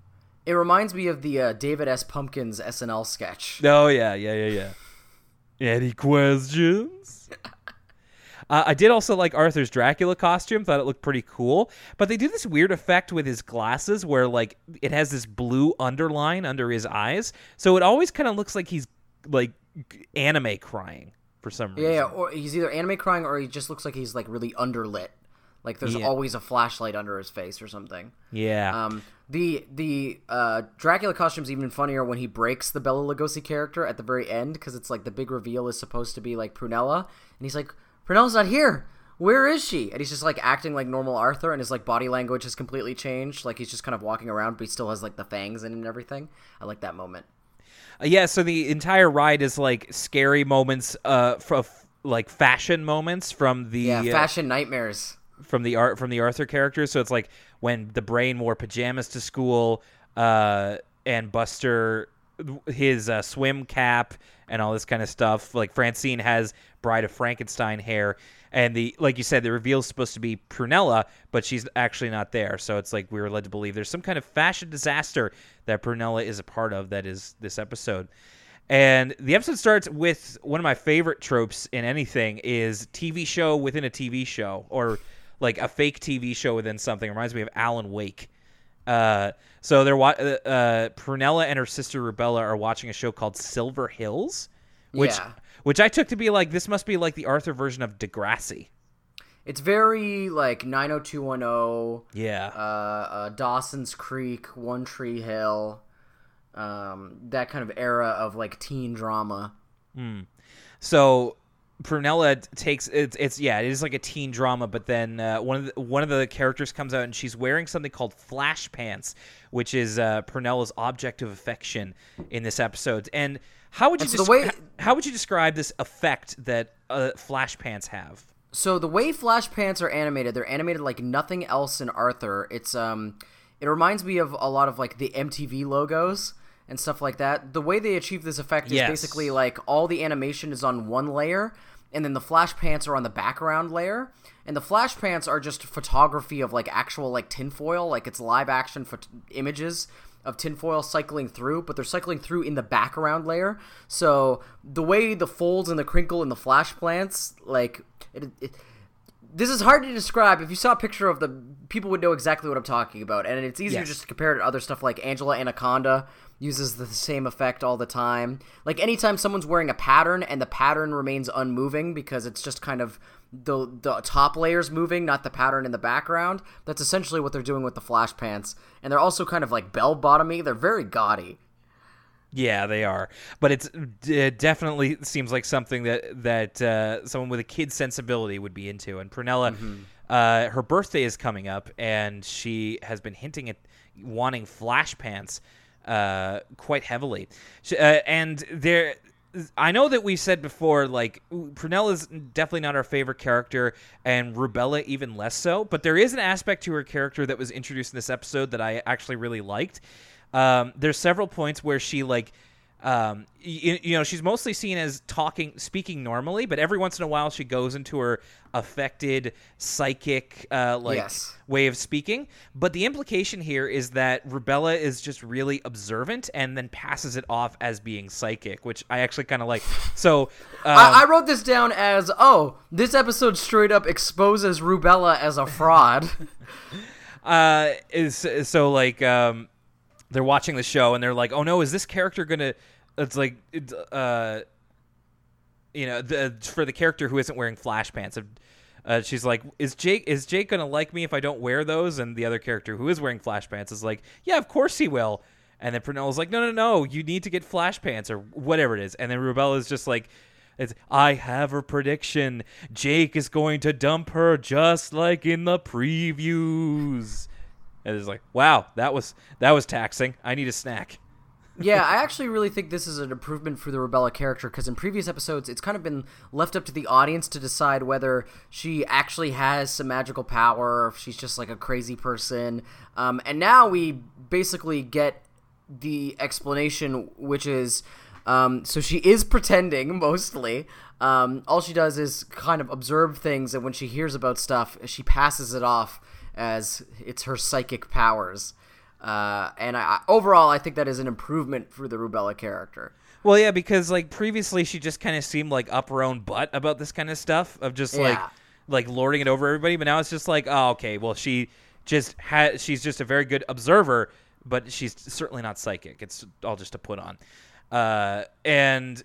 Speaker 2: It reminds me of the uh, David S. Pumpkins SNL sketch.
Speaker 1: Oh yeah, yeah, yeah, yeah. Any questions? uh, I did also like Arthur's Dracula costume. Thought it looked pretty cool. But they do this weird effect with his glasses, where like it has this blue underline under his eyes, so it always kind of looks like he's like anime crying for some reason.
Speaker 2: Yeah, yeah, or he's either anime crying or he just looks like he's like really underlit. Like there's
Speaker 1: Yeah.
Speaker 2: always a flashlight under his face or something.
Speaker 1: Yeah.
Speaker 2: Um, the the uh, Dracula costume's even funnier when he breaks the Bela Lugosi character at the very end because it's like the big reveal is supposed to be like Prunella, and he's like, Prunella's not here. Where is she? And he's just like acting like normal Arthur, and his like body language has completely changed. Like he's just kind of walking around, but he still has like the fangs in him and everything. I like that moment.
Speaker 1: Uh, yeah, so the entire ride is like scary moments, uh, from like fashion moments from the
Speaker 2: Yeah,
Speaker 1: uh,
Speaker 2: fashion nightmares.
Speaker 1: from the art from the Arthur characters. So it's like when the brain wore pajamas to school, uh, and Buster his uh, swim cap and all this kind of stuff. Like Francine has Bride of Frankenstein hair, and the like you said, the reveal is supposed to be Prunella, but she's actually not there. So it's like we were led to believe there's some kind of fashion disaster that Prunella is a part of. That is this episode. And the episode starts with one of my favorite tropes in anything is TV show within a TV show or like a fake TV show within something. It reminds me of Alan Wake. Uh, so they're wa- uh, uh, Prunella and her sister Rubella are watching a show called Silver Hills, which
Speaker 2: Yeah.
Speaker 1: which I took to be like this must be like the Arthur version of Degrassi.
Speaker 2: It's very like 90210,
Speaker 1: Yeah.
Speaker 2: uh, uh, Dawson's Creek, One Tree Hill, um, that kind of era of like teen drama.
Speaker 1: So Prunella takes it's it's yeah it is like a teen drama, but then uh, one of the, one of the characters comes out and she's wearing something called flash pants, which is uh, Prunella's object of affection in this episode. And how would you
Speaker 2: And so
Speaker 1: desc-
Speaker 2: the way-
Speaker 1: how would you describe this effect that uh, flash pants have?
Speaker 2: So the way Flash Pants are animated, they're animated like nothing else in Arthur. It's um, it reminds me of a lot of like the MTV logos and stuff like that. The way they achieve this effect is
Speaker 1: Yes.
Speaker 2: basically like all the animation is on one layer, and then the Flash Pants are on the background layer. And the Flash Pants are just photography of like actual like tinfoil, like it's live action phot- images of tinfoil cycling through, but they're cycling through in the background layer. So the way the folds and the crinkle in the flash pants, like it, it this is hard to describe. If you saw a picture of the people would know exactly what I'm talking about, and it's easier
Speaker 1: Yes.
Speaker 2: just to compare it to other stuff like Angela Anaconda uses the same effect all the time. Like anytime someone's wearing a pattern and the pattern remains unmoving because it's just kind of the the top layers moving, not the pattern in the background. That's essentially what they're doing with the flash pants, and they're also kind of like bell bottomy. They're very gaudy.
Speaker 1: Yeah, they are, but it's it definitely seems like something that that uh, someone with a kid sensibility would be into. And Prunella, uh, her birthday is coming up, and she has been hinting at wanting flash pants uh, quite heavily. Uh, and there, I know that we said before, like Prunella is definitely not our favorite character, and Rubella even less so. But there is an aspect to her character that was introduced in this episode that I actually really liked. Um, there's several points where she like um, you, you know she's mostly seen as talking speaking normally but every once in a while she goes into her affected psychic uh, like
Speaker 2: Yes.
Speaker 1: way of speaking but the implication here is that rubella is just really observant and then passes it off as being psychic which i actually kind of like so um,
Speaker 2: I, I wrote this down as oh, this episode straight up exposes Rubella as a fraud.
Speaker 1: uh is so like um they're watching the show and they're like oh no is this character gonna it's like it's, uh you know the for the character who isn't wearing flash pants uh, she's like is jake is jake gonna like me if i don't wear those and the other character who is wearing flash pants is like yeah of course he will and then Prunella's like no no no you need to get flash pants or whatever it is and then Rubella's just like it's, I have a prediction. Jake is going to dump her just like in the previews. And it's like, wow, that was that was taxing. I need a snack.
Speaker 2: yeah, I actually really think this is an improvement for the Rubella character because in previous episodes, it's kind of been left up to the audience to decide whether she actually has some magical power or if she's just like a crazy person. Um, and now we basically get the explanation, which is um, so she is pretending mostly. Um, all she does is kind of observe things, and when she hears about stuff, she passes it off as it's her psychic powers. Uh, and I, overall, I think that is an improvement for the Rubella character.
Speaker 1: Well, yeah, because like previously she just kind of seemed like up her own butt about this kind of stuff of just like
Speaker 2: Yeah.
Speaker 1: like lording it over everybody. But now it's just like, oh, okay, well she just has she's just a very good observer, but she's certainly not psychic. It's all just a put on. Uh, and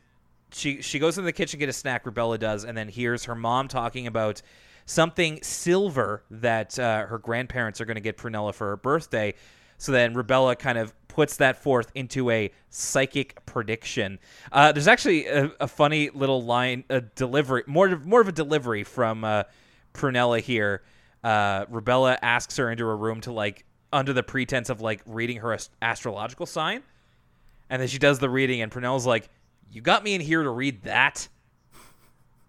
Speaker 1: she she goes into the kitchen to get a snack. Rubella does, and then hears her mom talking about something silver that uh, her grandparents are going to get Prunella for her birthday. So then Rubella kind of puts that forth into a psychic prediction. Uh, there's actually a, a funny little line, a delivery, more more of a delivery from uh, Prunella here. Uh, Rubella asks her into a room to like under the pretense of like reading her ast- astrological sign. And then she does the reading, and Prunella's like, "You got me in here to read that."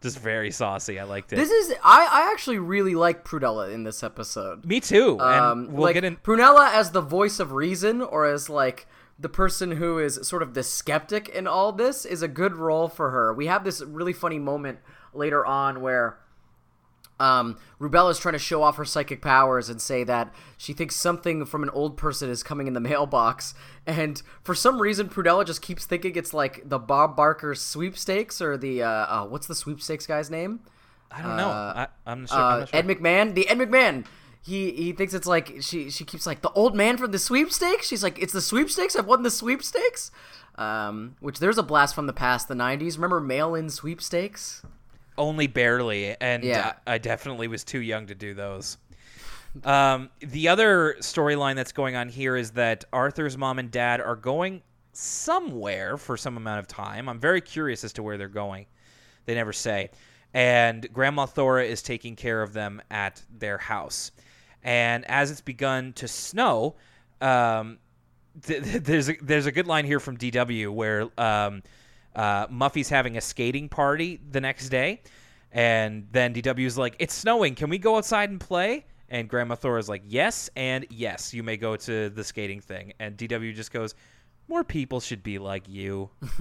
Speaker 1: Just very saucy. I liked it.
Speaker 2: This is I, I actually really like Prunella in this episode.
Speaker 1: me too. And
Speaker 2: Um,
Speaker 1: we'll
Speaker 2: like
Speaker 1: get in.
Speaker 2: Prunella as the voice of reason, or as like the person who is sort of the skeptic in all this, is a good role for her. We have this really funny moment later on where um, Rubella's trying to show off her psychic powers and say that she thinks something from an old person is coming in the mailbox. And for some reason, Prunella just keeps thinking it's like the Bob Barker sweepstakes or the, uh, uh, what's the sweepstakes guy's name?
Speaker 1: I don't know. I, I'm, sure, I'm
Speaker 2: uh,
Speaker 1: not sure.
Speaker 2: Ed McMahon, the Ed McMahon. He he thinks it's like she she keeps like the old man from the sweepstakes. She's like, it's the sweepstakes. I've won the sweepstakes. Um, which there's a blast from the past, the '90s. Remember mail-in sweepstakes?
Speaker 1: Only barely, and
Speaker 2: Yeah.
Speaker 1: I, I definitely was too young to do those. Um, the other storyline that's going on here is that Arthur's mom and dad are going somewhere for some amount of time. I'm very curious as to where they're going. They never say. And Grandma Thora is taking care of them at their house. And as it's begun to snow, um, th- th- there's a, there's a good line here from DW where um, uh, Muffy's having a skating party the next day, and then DW's like, "It's snowing. Can we go outside and play?" And Grandma Thora is like, "Yes, and yes, you may go to the skating thing." And DW just goes, "More people should be like you."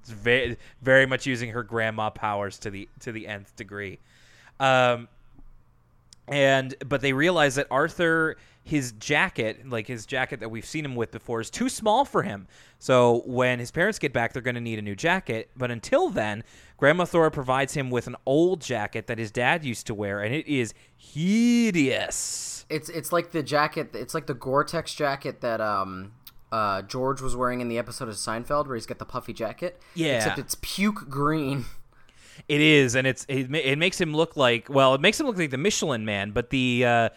Speaker 1: it's very very much using her grandma powers to the to the nth degree. Um, and but they realize that Arthur his jacket, like his jacket that we've seen him with before, is too small for him. So when his parents get back, they're going to need a new jacket. But until then, Grandma Thora provides him with an old jacket that his dad used to wear, and it is hideous.
Speaker 2: It's it's like the jacket. It's like the Gore-Tex jacket that um uh George was wearing in the episode of Seinfeld where he's got the puffy jacket.
Speaker 1: Yeah.
Speaker 2: Except it's puke green.
Speaker 1: It is, and it's it, it makes him look like well, it makes him look like the Michelin Man. But the uh,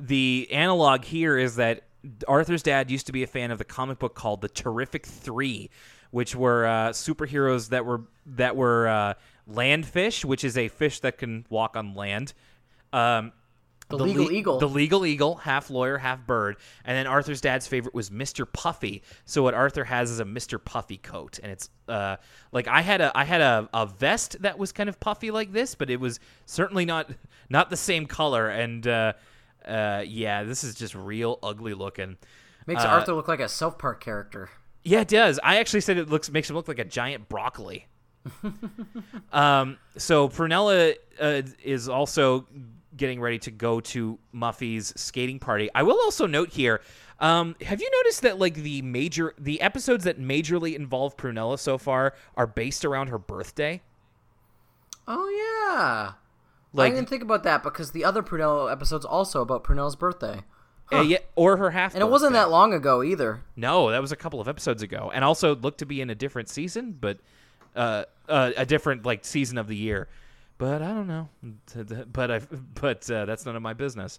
Speaker 1: the analog here is that Arthur's dad used to be a fan of the comic book called the Terrific Three, which were uh, superheroes that were that were uh, land fish, which is a fish that can walk on land. Um,
Speaker 2: The legal eagle.
Speaker 1: The legal eagle, half lawyer, half bird. And then Arthur's dad's favorite was Mr. Puffy. So what Arthur has is a Mr. Puffy coat, and it's uh like I had a I had a, a vest that was kind of puffy like this, but it was certainly not not the same color. And uh, yeah, this is just real ugly looking.
Speaker 2: Makes
Speaker 1: Uh,
Speaker 2: Arthur look like a South Park character.
Speaker 1: Yeah, it does. I actually said it looks makes him look like a giant broccoli. um, so Prunella uh, is also getting ready to go to Muffy's skating party. I will also note here. Um, have you noticed that like the major the episodes that majorly involve Prunella so far are based around her birthday?
Speaker 2: Oh yeah.
Speaker 1: Like-
Speaker 2: I didn't think about that because the other Prunella episode's also about Prunella's birthday.
Speaker 1: Uh, yeah, or her half.
Speaker 2: And it wasn't that long ago either.
Speaker 1: No, that was a couple of episodes ago, and also looked to be in a different season, but uh, uh, a different like season of the year. But I don't know. But I but uh, that's none of my business.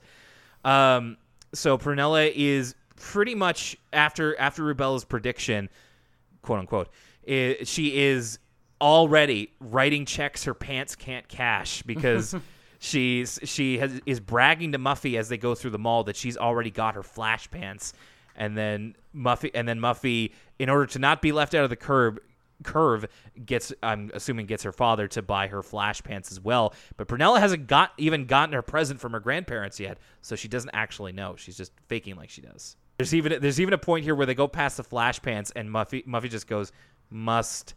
Speaker 1: Um, so Prunella is pretty much after after Rubella's prediction, quote unquote. i she is already writing checks her pants can't cash because she's she has is bragging to Muffy as they go through the mall that she's already got her flash pants. And then Muffy and then Muffy in order to not be left out of the curb curve gets I'm assuming gets her father to buy her flash pants as well. But Prunella hasn't got even gotten her present from her grandparents yet. So she doesn't actually know. She's just faking like she does. There's even there's even a point here where they go past the flash pants and Muffy Muffy just goes must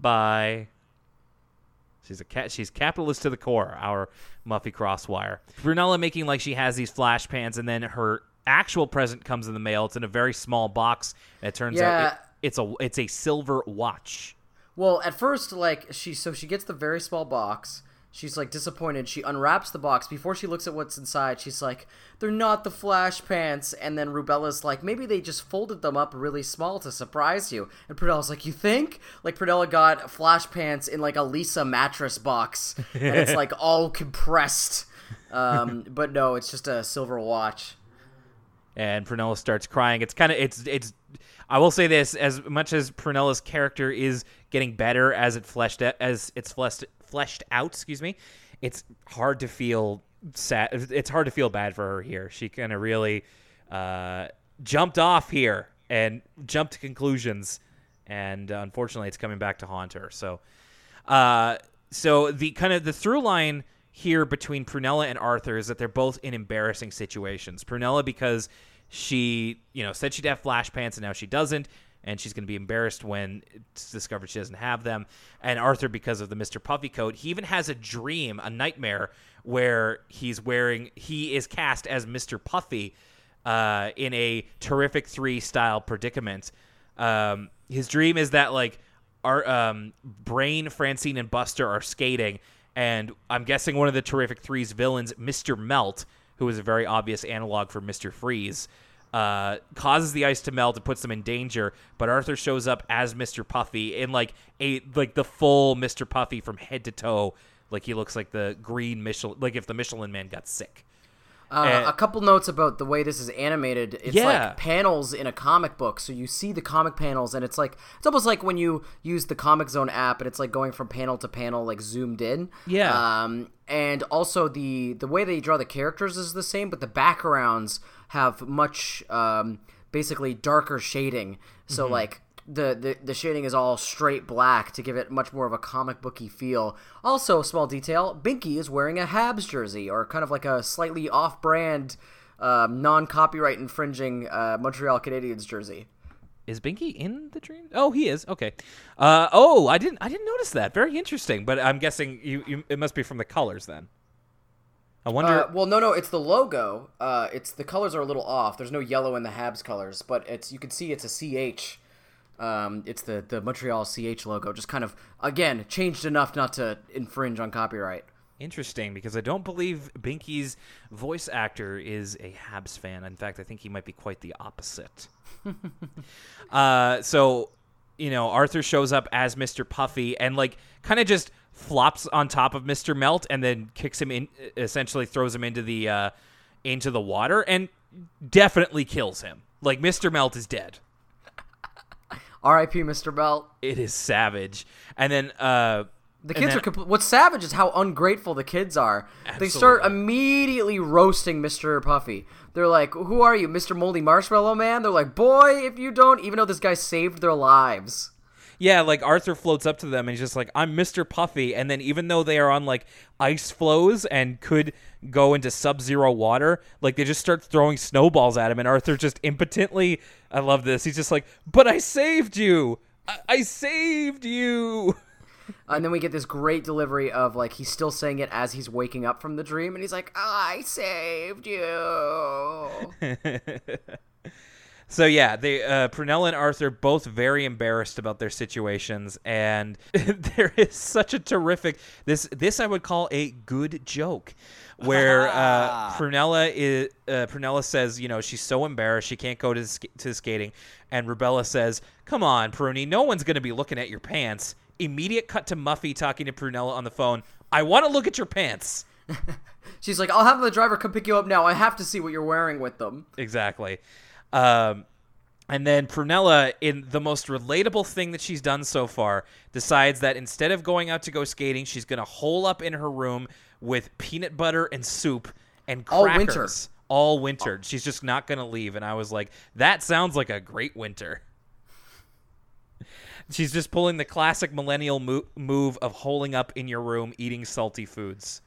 Speaker 1: buy She's a cat. She's capitalist to the core. Our Muffy Crosswire. Prunella making like she has these flash pants, and then her actual present comes in the mail. It's in a very small box, and it turns out it, it's a it's a silver watch.
Speaker 2: Well, at first, like she, so she gets the very small box. She's like disappointed. She unwraps the box before she looks at what's inside. She's like, "They're not the flash pants." And then Rubella's like, "Maybe they just folded them up really small to surprise you." And Prunella's like, "You think?" Like Prunella got flash pants in like a Leesa mattress box, and it's like all compressed. Um, but no, it's just a silver watch.
Speaker 1: and Prunella starts crying. It's kind of it's it's. I will say this: as much as Prunella's character is getting better as it fleshed out, as it's fleshed fleshed out, excuse me, it's hard to feel sad. It's hard to feel bad for her here. She kind of really uh, jumped off here and jumped to conclusions, and uh, unfortunately, it's coming back to haunt her. So, uh, so the kind of the through line here between Prunella and Arthur is that they're both in embarrassing situations. Prunella because she, you know, said she'd have flash pants and now she doesn't, and she's going to be embarrassed when it's discovered she doesn't have them. And Arthur because of the Mr. Puffy coat. He even has a dream, a nightmare where he's wearing he is cast as Mr. Puffy uh, in a terrific 3 style predicament. Um, his dream is that like our um, Brain, Francine, and Buster are skating, and I'm guessing one of the Terrific Three's villains, Mr. Melt, who is a very obvious analog for Mr. Freeze, uh, causes the ice to melt and puts them in danger. But Arthur shows up as Mr. Puffy in like a like the full Mr. Puffy from head to toe, like he looks like the green Michelin, like if the Michelin Man got sick.
Speaker 2: Uh,
Speaker 1: And-
Speaker 2: a couple notes about the way this is animated. It's
Speaker 1: Yeah.
Speaker 2: like panels in a comic book, so you see the comic panels, and it's like it's almost like when you use the Comic Zone app, and it's like going from panel to panel, like zoomed in.
Speaker 1: Yeah.
Speaker 2: Um, and also the the way they draw the characters is the same, but the backgrounds have much um, basically darker shading. So
Speaker 1: Mm-hmm.
Speaker 2: like. The, the, the shading is all straight black to give it much more of a comic booky feel. Also, small detail: Binky is wearing a Habs jersey, or kind of like a slightly off-brand, um, non-copyright infringing uh, Montreal Canadiens jersey.
Speaker 1: Is Binky in the dream? Oh, he is. Okay. Uh, oh, I didn't. I didn't notice that. Very interesting. But I'm guessing you, you. It must be from the colors then. I wonder.
Speaker 2: Uh, well, no, no, it's the logo. Uh, it's the colors are a little off. There's no yellow in the Habs colors, but it's you can see it's a CH. Um, it's the the Montreal CH logo, just kind of again changed enough not to infringe on copyright.
Speaker 1: Interesting, because I don't believe Binky's voice actor is a Habs fan. In fact, I think he might be quite the opposite. uh, so, you know, Arthur shows up as Mr. Puffy and like kind of just flops on top of Mr. Melt and then kicks him in, essentially throws him into the uh, into the water and definitely kills him. Like Mr. Melt is dead.
Speaker 2: R.I.P. Mr. Melt.
Speaker 1: It is savage. And then uh,
Speaker 2: The kids
Speaker 1: then-
Speaker 2: are compl- what's savage is how ungrateful the kids are. They start immediately roasting Mr. Puffy. They're like, "Who are you, Mr. Moldy Marshmallow Man?" They're like, "Boy, if you don't," even though this guy saved their lives.
Speaker 1: Yeah, like Arthur floats up to them and he's just like, I'm Mr. Puffy. And then even though they are on like ice floes and could go into sub zero water, like they just start throwing snowballs at him. And Arthur just impotently, I love this. He's just like, But I saved you. I, I saved you.
Speaker 2: And then we get this great delivery of like he's still saying it as he's waking up from the dream, and he's like, "I saved you."
Speaker 1: So yeah, they uh, Prunella and Arthur both very embarrassed about their situations, and there is such a terrific this this I would call a good joke, where uh, Prunella is uh, Prunella says you know she's so embarrassed she can't go to sk- to skating, and Rubella says, "Come on, Pruny, no one's gonna be looking at your pants." Immediate cut to Muffy talking to Prunella on the phone. I want to look at your pants.
Speaker 2: She's like, "I'll have the driver come pick you up now. I have to see what you're wearing with them."
Speaker 1: Exactly. Um, and then Prunella, in the most relatable thing that she's done so far, decides that instead of going out to go skating, she's going to hole up in her room with peanut butter and soup and crackers.
Speaker 2: All winter.
Speaker 1: All winter. She's just not going to leave. And I was like, that sounds like a great winter. She's just pulling the classic millennial mo- move of holing up in your room, eating salty foods.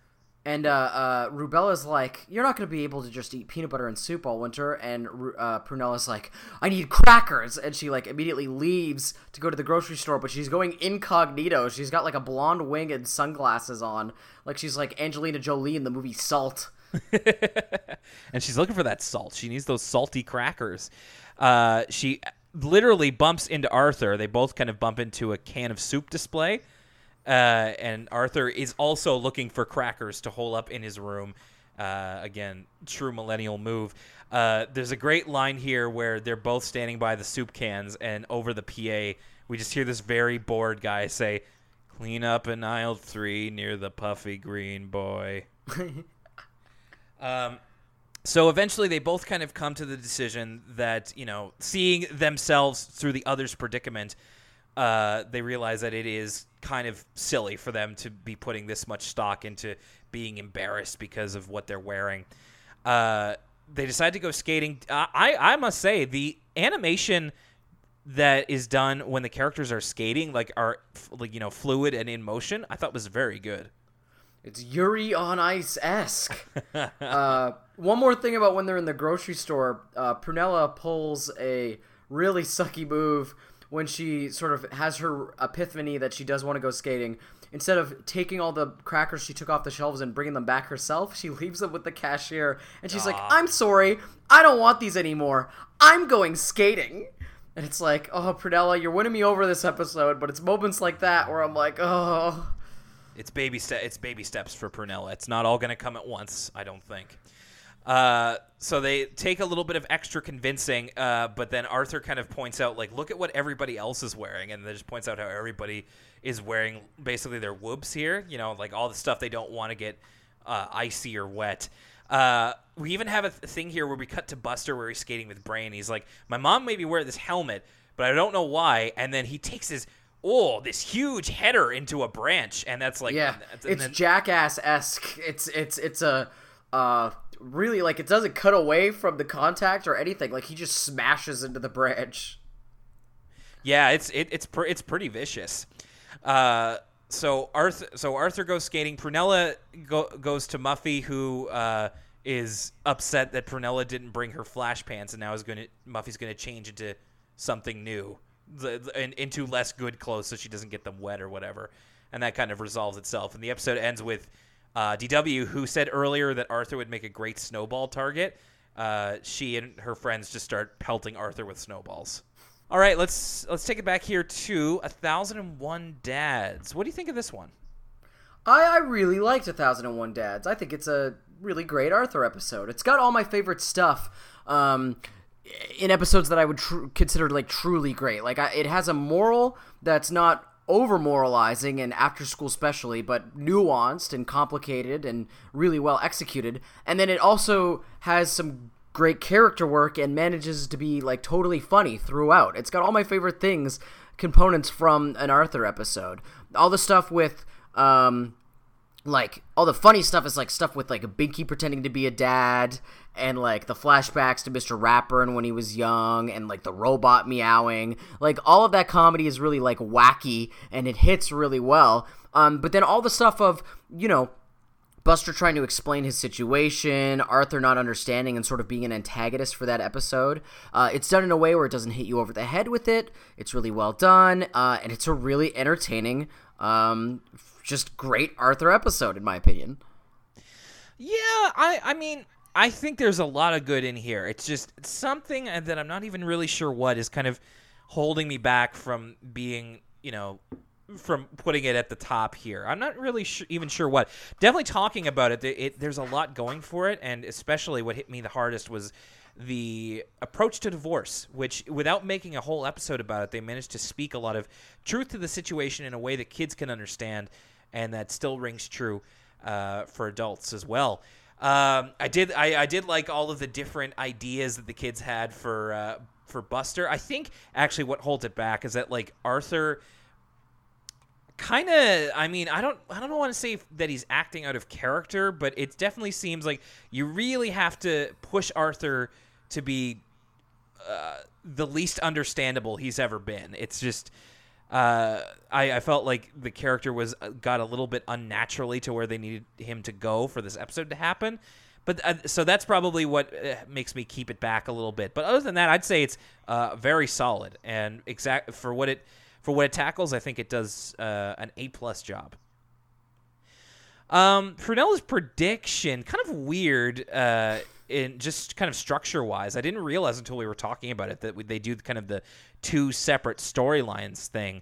Speaker 2: And uh, uh, Rubella's like, "You're not going to be able to just eat peanut butter and soup all winter." And uh, Prunella's like, "I need crackers," and she like immediately leaves to go to the grocery store. But she's going incognito. She's got like a blonde wig and sunglasses on, like she's like Angelina Jolie in the movie Salt.
Speaker 1: and she's looking for that salt. She needs those salty crackers. Uh, she literally bumps into Arthur. They both kind of bump into a can of soup display. Uh, and Arthur is also looking for crackers to hole up in his room. Uh, again, true millennial move. Uh, there's a great line here where they're both standing by the soup cans, and over the PA, we just hear this very bored guy say, "Clean up in aisle three near the puffy green boy." Um, so eventually, they both kind of come to the decision that you know, seeing themselves through the other's predicament, uh, they realize that it is kind of silly for them to be putting this much stock into being embarrassed because of what they're wearing. Uh, they decide to go skating. I I must say the animation that is done when the characters are skating, like are like you know fluid and in motion, I thought was very good.
Speaker 2: It's Yuri on Ice esque. uh, one more thing about when they're in the grocery store, uh, Prunella pulls a really sucky move when she sort of has her epiphany that she does want to go skating. Instead of taking all the crackers she took off the shelves and bringing them back herself, she leaves them with the cashier and she's like, I'm sorry, I don't want these anymore. I'm going skating. And it's like, oh, Prunella, you're winning me over this episode, but it's moments like that where I'm like, oh.
Speaker 1: It's baby step. It's baby steps for Prunella. It's not all going to come at once. I don't think. Uh, so they take a little bit of extra convincing, uh, but then Arthur kind of points out, like, look at what everybody else is wearing, and they just points out how everybody is wearing basically their whoops here. You know, like all the stuff they don't want to get uh, icy or wet. Uh, we even have a th- thing here where we cut to Buster where he's skating with Brain. he's like, my mom made me wear this helmet, but I don't know why. And then he takes his oh this huge header into a branch, and that's like
Speaker 2: Yeah,
Speaker 1: and
Speaker 2: it's
Speaker 1: then-
Speaker 2: jackass esque. It's it's it's a uh really like it doesn't cut away from the contact or anything. Like he just smashes into the branch.
Speaker 1: Yeah, it's it, it's pr- it's pretty vicious. Uh, so Arthur so Arthur goes skating. Prunella go, goes to Muffy, who uh, is upset that Prunella didn't bring her flash pants, and now is going to Muffy's going to change into something new, the, and into less good clothes, so she doesn't get them wet or whatever. And that kind of resolves itself. And the episode ends with uh, DW, who said earlier that Arthur would make a great snowball target. Uh, she and her friends just start pelting Arthur with snowballs. All right, let's let's take it back here to a thousand and one dads. What do you think of this one?
Speaker 2: I, I really liked a 1001 Dads. I think it's a really great Arthur episode. It's got all my favorite stuff um, in episodes that I would tr- consider like truly great. Like I, it has a moral that's not over moralizing and after school specially, but nuanced and complicated and really well executed. And then it also has some great character work and manages to be like totally funny throughout. It's got all my favorite things, components from an Arthur episode. All the stuff with um like all the funny stuff is like stuff with like a Binky pretending to be a dad and like the flashbacks to Mr. Rapper and when he was young and like the robot meowing. Like all of that comedy is really like wacky and it hits really well. Um but then all the stuff of, you know, Buster trying to explain his situation, Arthur not understanding and sort of being an antagonist for that episode. Uh, it's done in a way where it doesn't hit you over the head with it. It's really well done, uh, and it's a really entertaining, um, just great Arthur episode, in my opinion.
Speaker 1: Yeah, I I mean, I think there's a lot of good in here. It's just something that I'm not even really sure what is kind of holding me back from being, you know, from putting it at the top here. I'm not really sh- even sure what. Definitely talking about it, it, there's a lot going for it, and especially what hit me the hardest was the approach to divorce, which, without making a whole episode about it, they managed to speak a lot of truth to the situation in a way that kids can understand, and that still rings true uh, for adults as well. Um, I did I, I did like all of the different ideas that the kids had for uh, for Buster. I think actually what holds it back is that like Arthur kind of i mean i don't i don't want to say that he's acting out of character but it definitely seems like you really have to push arthur to be uh, the least understandable he's ever been it's just uh, I, I felt like the character was uh, got a little bit unnaturally to where they needed him to go for this episode to happen but uh, so that's probably what uh, makes me keep it back a little bit but other than that i'd say it's uh, very solid and exact for what it for what it tackles, I think it does uh, an A plus job. Um, Prunella's prediction, kind of weird, in just kind of structure wise. I didn't realize until we were talking about it that they do kind of the two separate storylines thing.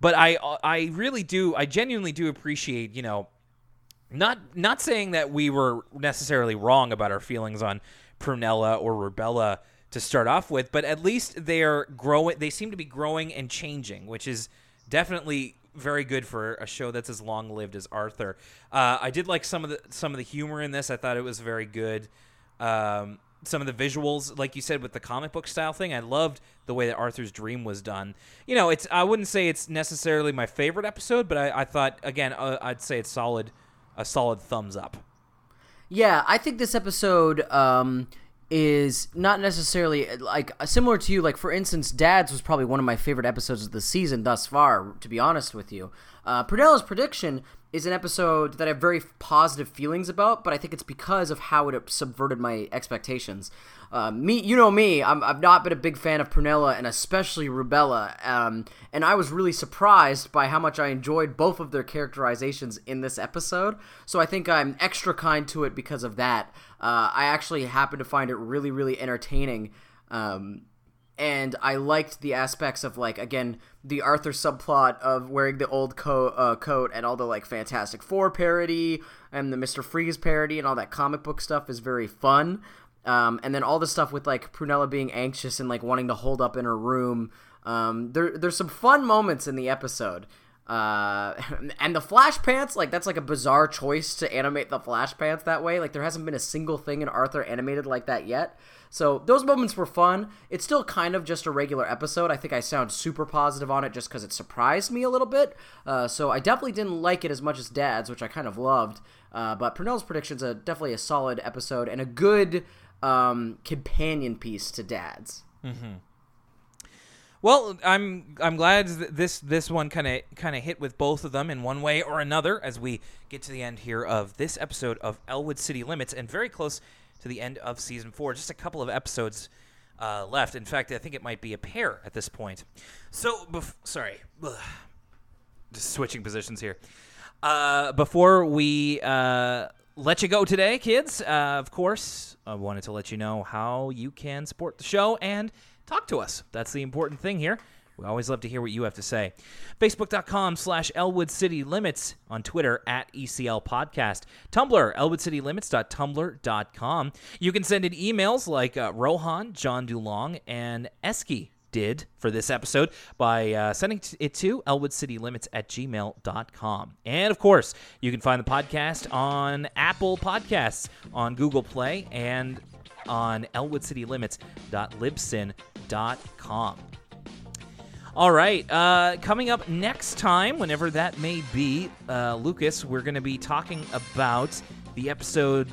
Speaker 1: But I, I really do, I genuinely do appreciate, you know, not not saying that we were necessarily wrong about our feelings on Prunella or Rubella to start off with, but at least they are growing. They seem to be growing and changing, which is definitely very good for a show that's as long lived as Arthur. Uh, I did like some of the some of the humor in this. I thought it was very good. Um, some of the visuals, like you said, with the comic book style thing, I loved the way that Arthur's dream was done. You know, it's I wouldn't say it's necessarily my favorite episode, but I, I thought again uh, I'd say it's solid, a solid thumbs up.
Speaker 2: Yeah, I think this episode. Um, is not necessarily like similar to you. Like for instance, Dad's was probably one of my favorite episodes of the season thus far. To be honest with you, uh, Prunella's prediction is an episode that I have very positive feelings about, but I think it's because of how it subverted my expectations. Uh, me, you know me, i have not been a big fan of Prunella and especially Rubella, um, and I was really surprised by how much I enjoyed both of their characterizations in this episode. So I think I'm extra kind to it because of that. Uh, I actually happened to find it really, really entertaining. Um, and I liked the aspects of like again the Arthur subplot of wearing the old coat, uh, coat and all the like Fantastic Four parody and the Mister Freeze parody and all that comic book stuff is very fun. Um, and then all the stuff with like Prunella being anxious and like wanting to hold up in her room. Um, there, there's some fun moments in the episode. Uh, and the flash pants, like that's like a bizarre choice to animate the flash pants that way. Like there hasn't been a single thing in Arthur animated like that yet. So those moments were fun. It's still kind of just a regular episode. I think I sound super positive on it just because it surprised me a little bit. Uh, so I definitely didn't like it as much as Dad's, which I kind of loved. Uh, but Prunella's prediction's a definitely a solid episode and a good um, companion piece to Dad's.
Speaker 1: Mm-hmm. Well, I'm I'm glad this this one kind of kind of hit with both of them in one way or another as we get to the end here of this episode of Elwood City Limits and very close to the end of season four. Just a couple of episodes uh, left. In fact, I think it might be a pair at this point. So, bef- sorry, Ugh. just switching positions here. Uh, before we uh, let you go today, kids, uh, of course, I wanted to let you know how you can support the show and talk to us. That's the important thing here. We always love to hear what you have to say. Facebook.com slash Elwood City Limits. On Twitter at ECL Podcast. Tumblr, elwoodcitylimits.tumblr.com. You can send in emails like uh, Rohan, John Dulong, and Eski did for this episode by uh, sending it to elwoodcitylimits at gmail.com. And of course, you can find the podcast on Apple Podcasts, on Google Play, and on elwoodcitylimits.libsyn.com. All right. Uh, coming up next time, whenever that may be, uh, Lucas, we're going to be talking about the episode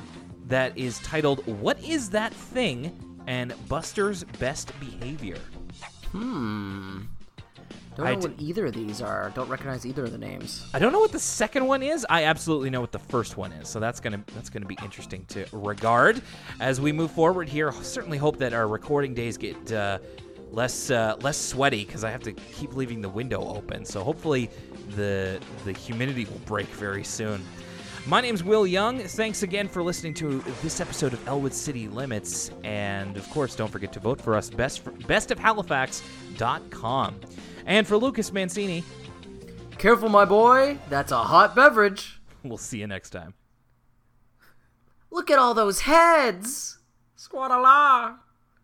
Speaker 1: that is titled "What Is That Thing?" and Buster's Best Behavior.
Speaker 2: Hmm. Don't
Speaker 1: I
Speaker 2: know
Speaker 1: d-
Speaker 2: what either of these are. Don't recognize either of the names.
Speaker 1: I don't know what the second one is. I absolutely know what the first one is. So that's gonna that's gonna be interesting to regard as we move forward here. Certainly hope that our recording days get uh, less uh, less sweaty because I have to keep leaving the window open. So hopefully the the humidity will break very soon. My name's Will Young. Thanks again for listening to this episode of Elwood City Limits. And of course, don't forget to vote for us, best, bestofhalifax.com. And for Lucas Mancini,
Speaker 2: Careful, my boy. That's a hot beverage.
Speaker 1: we'll see you next time.
Speaker 2: Look at all those heads. Squadala.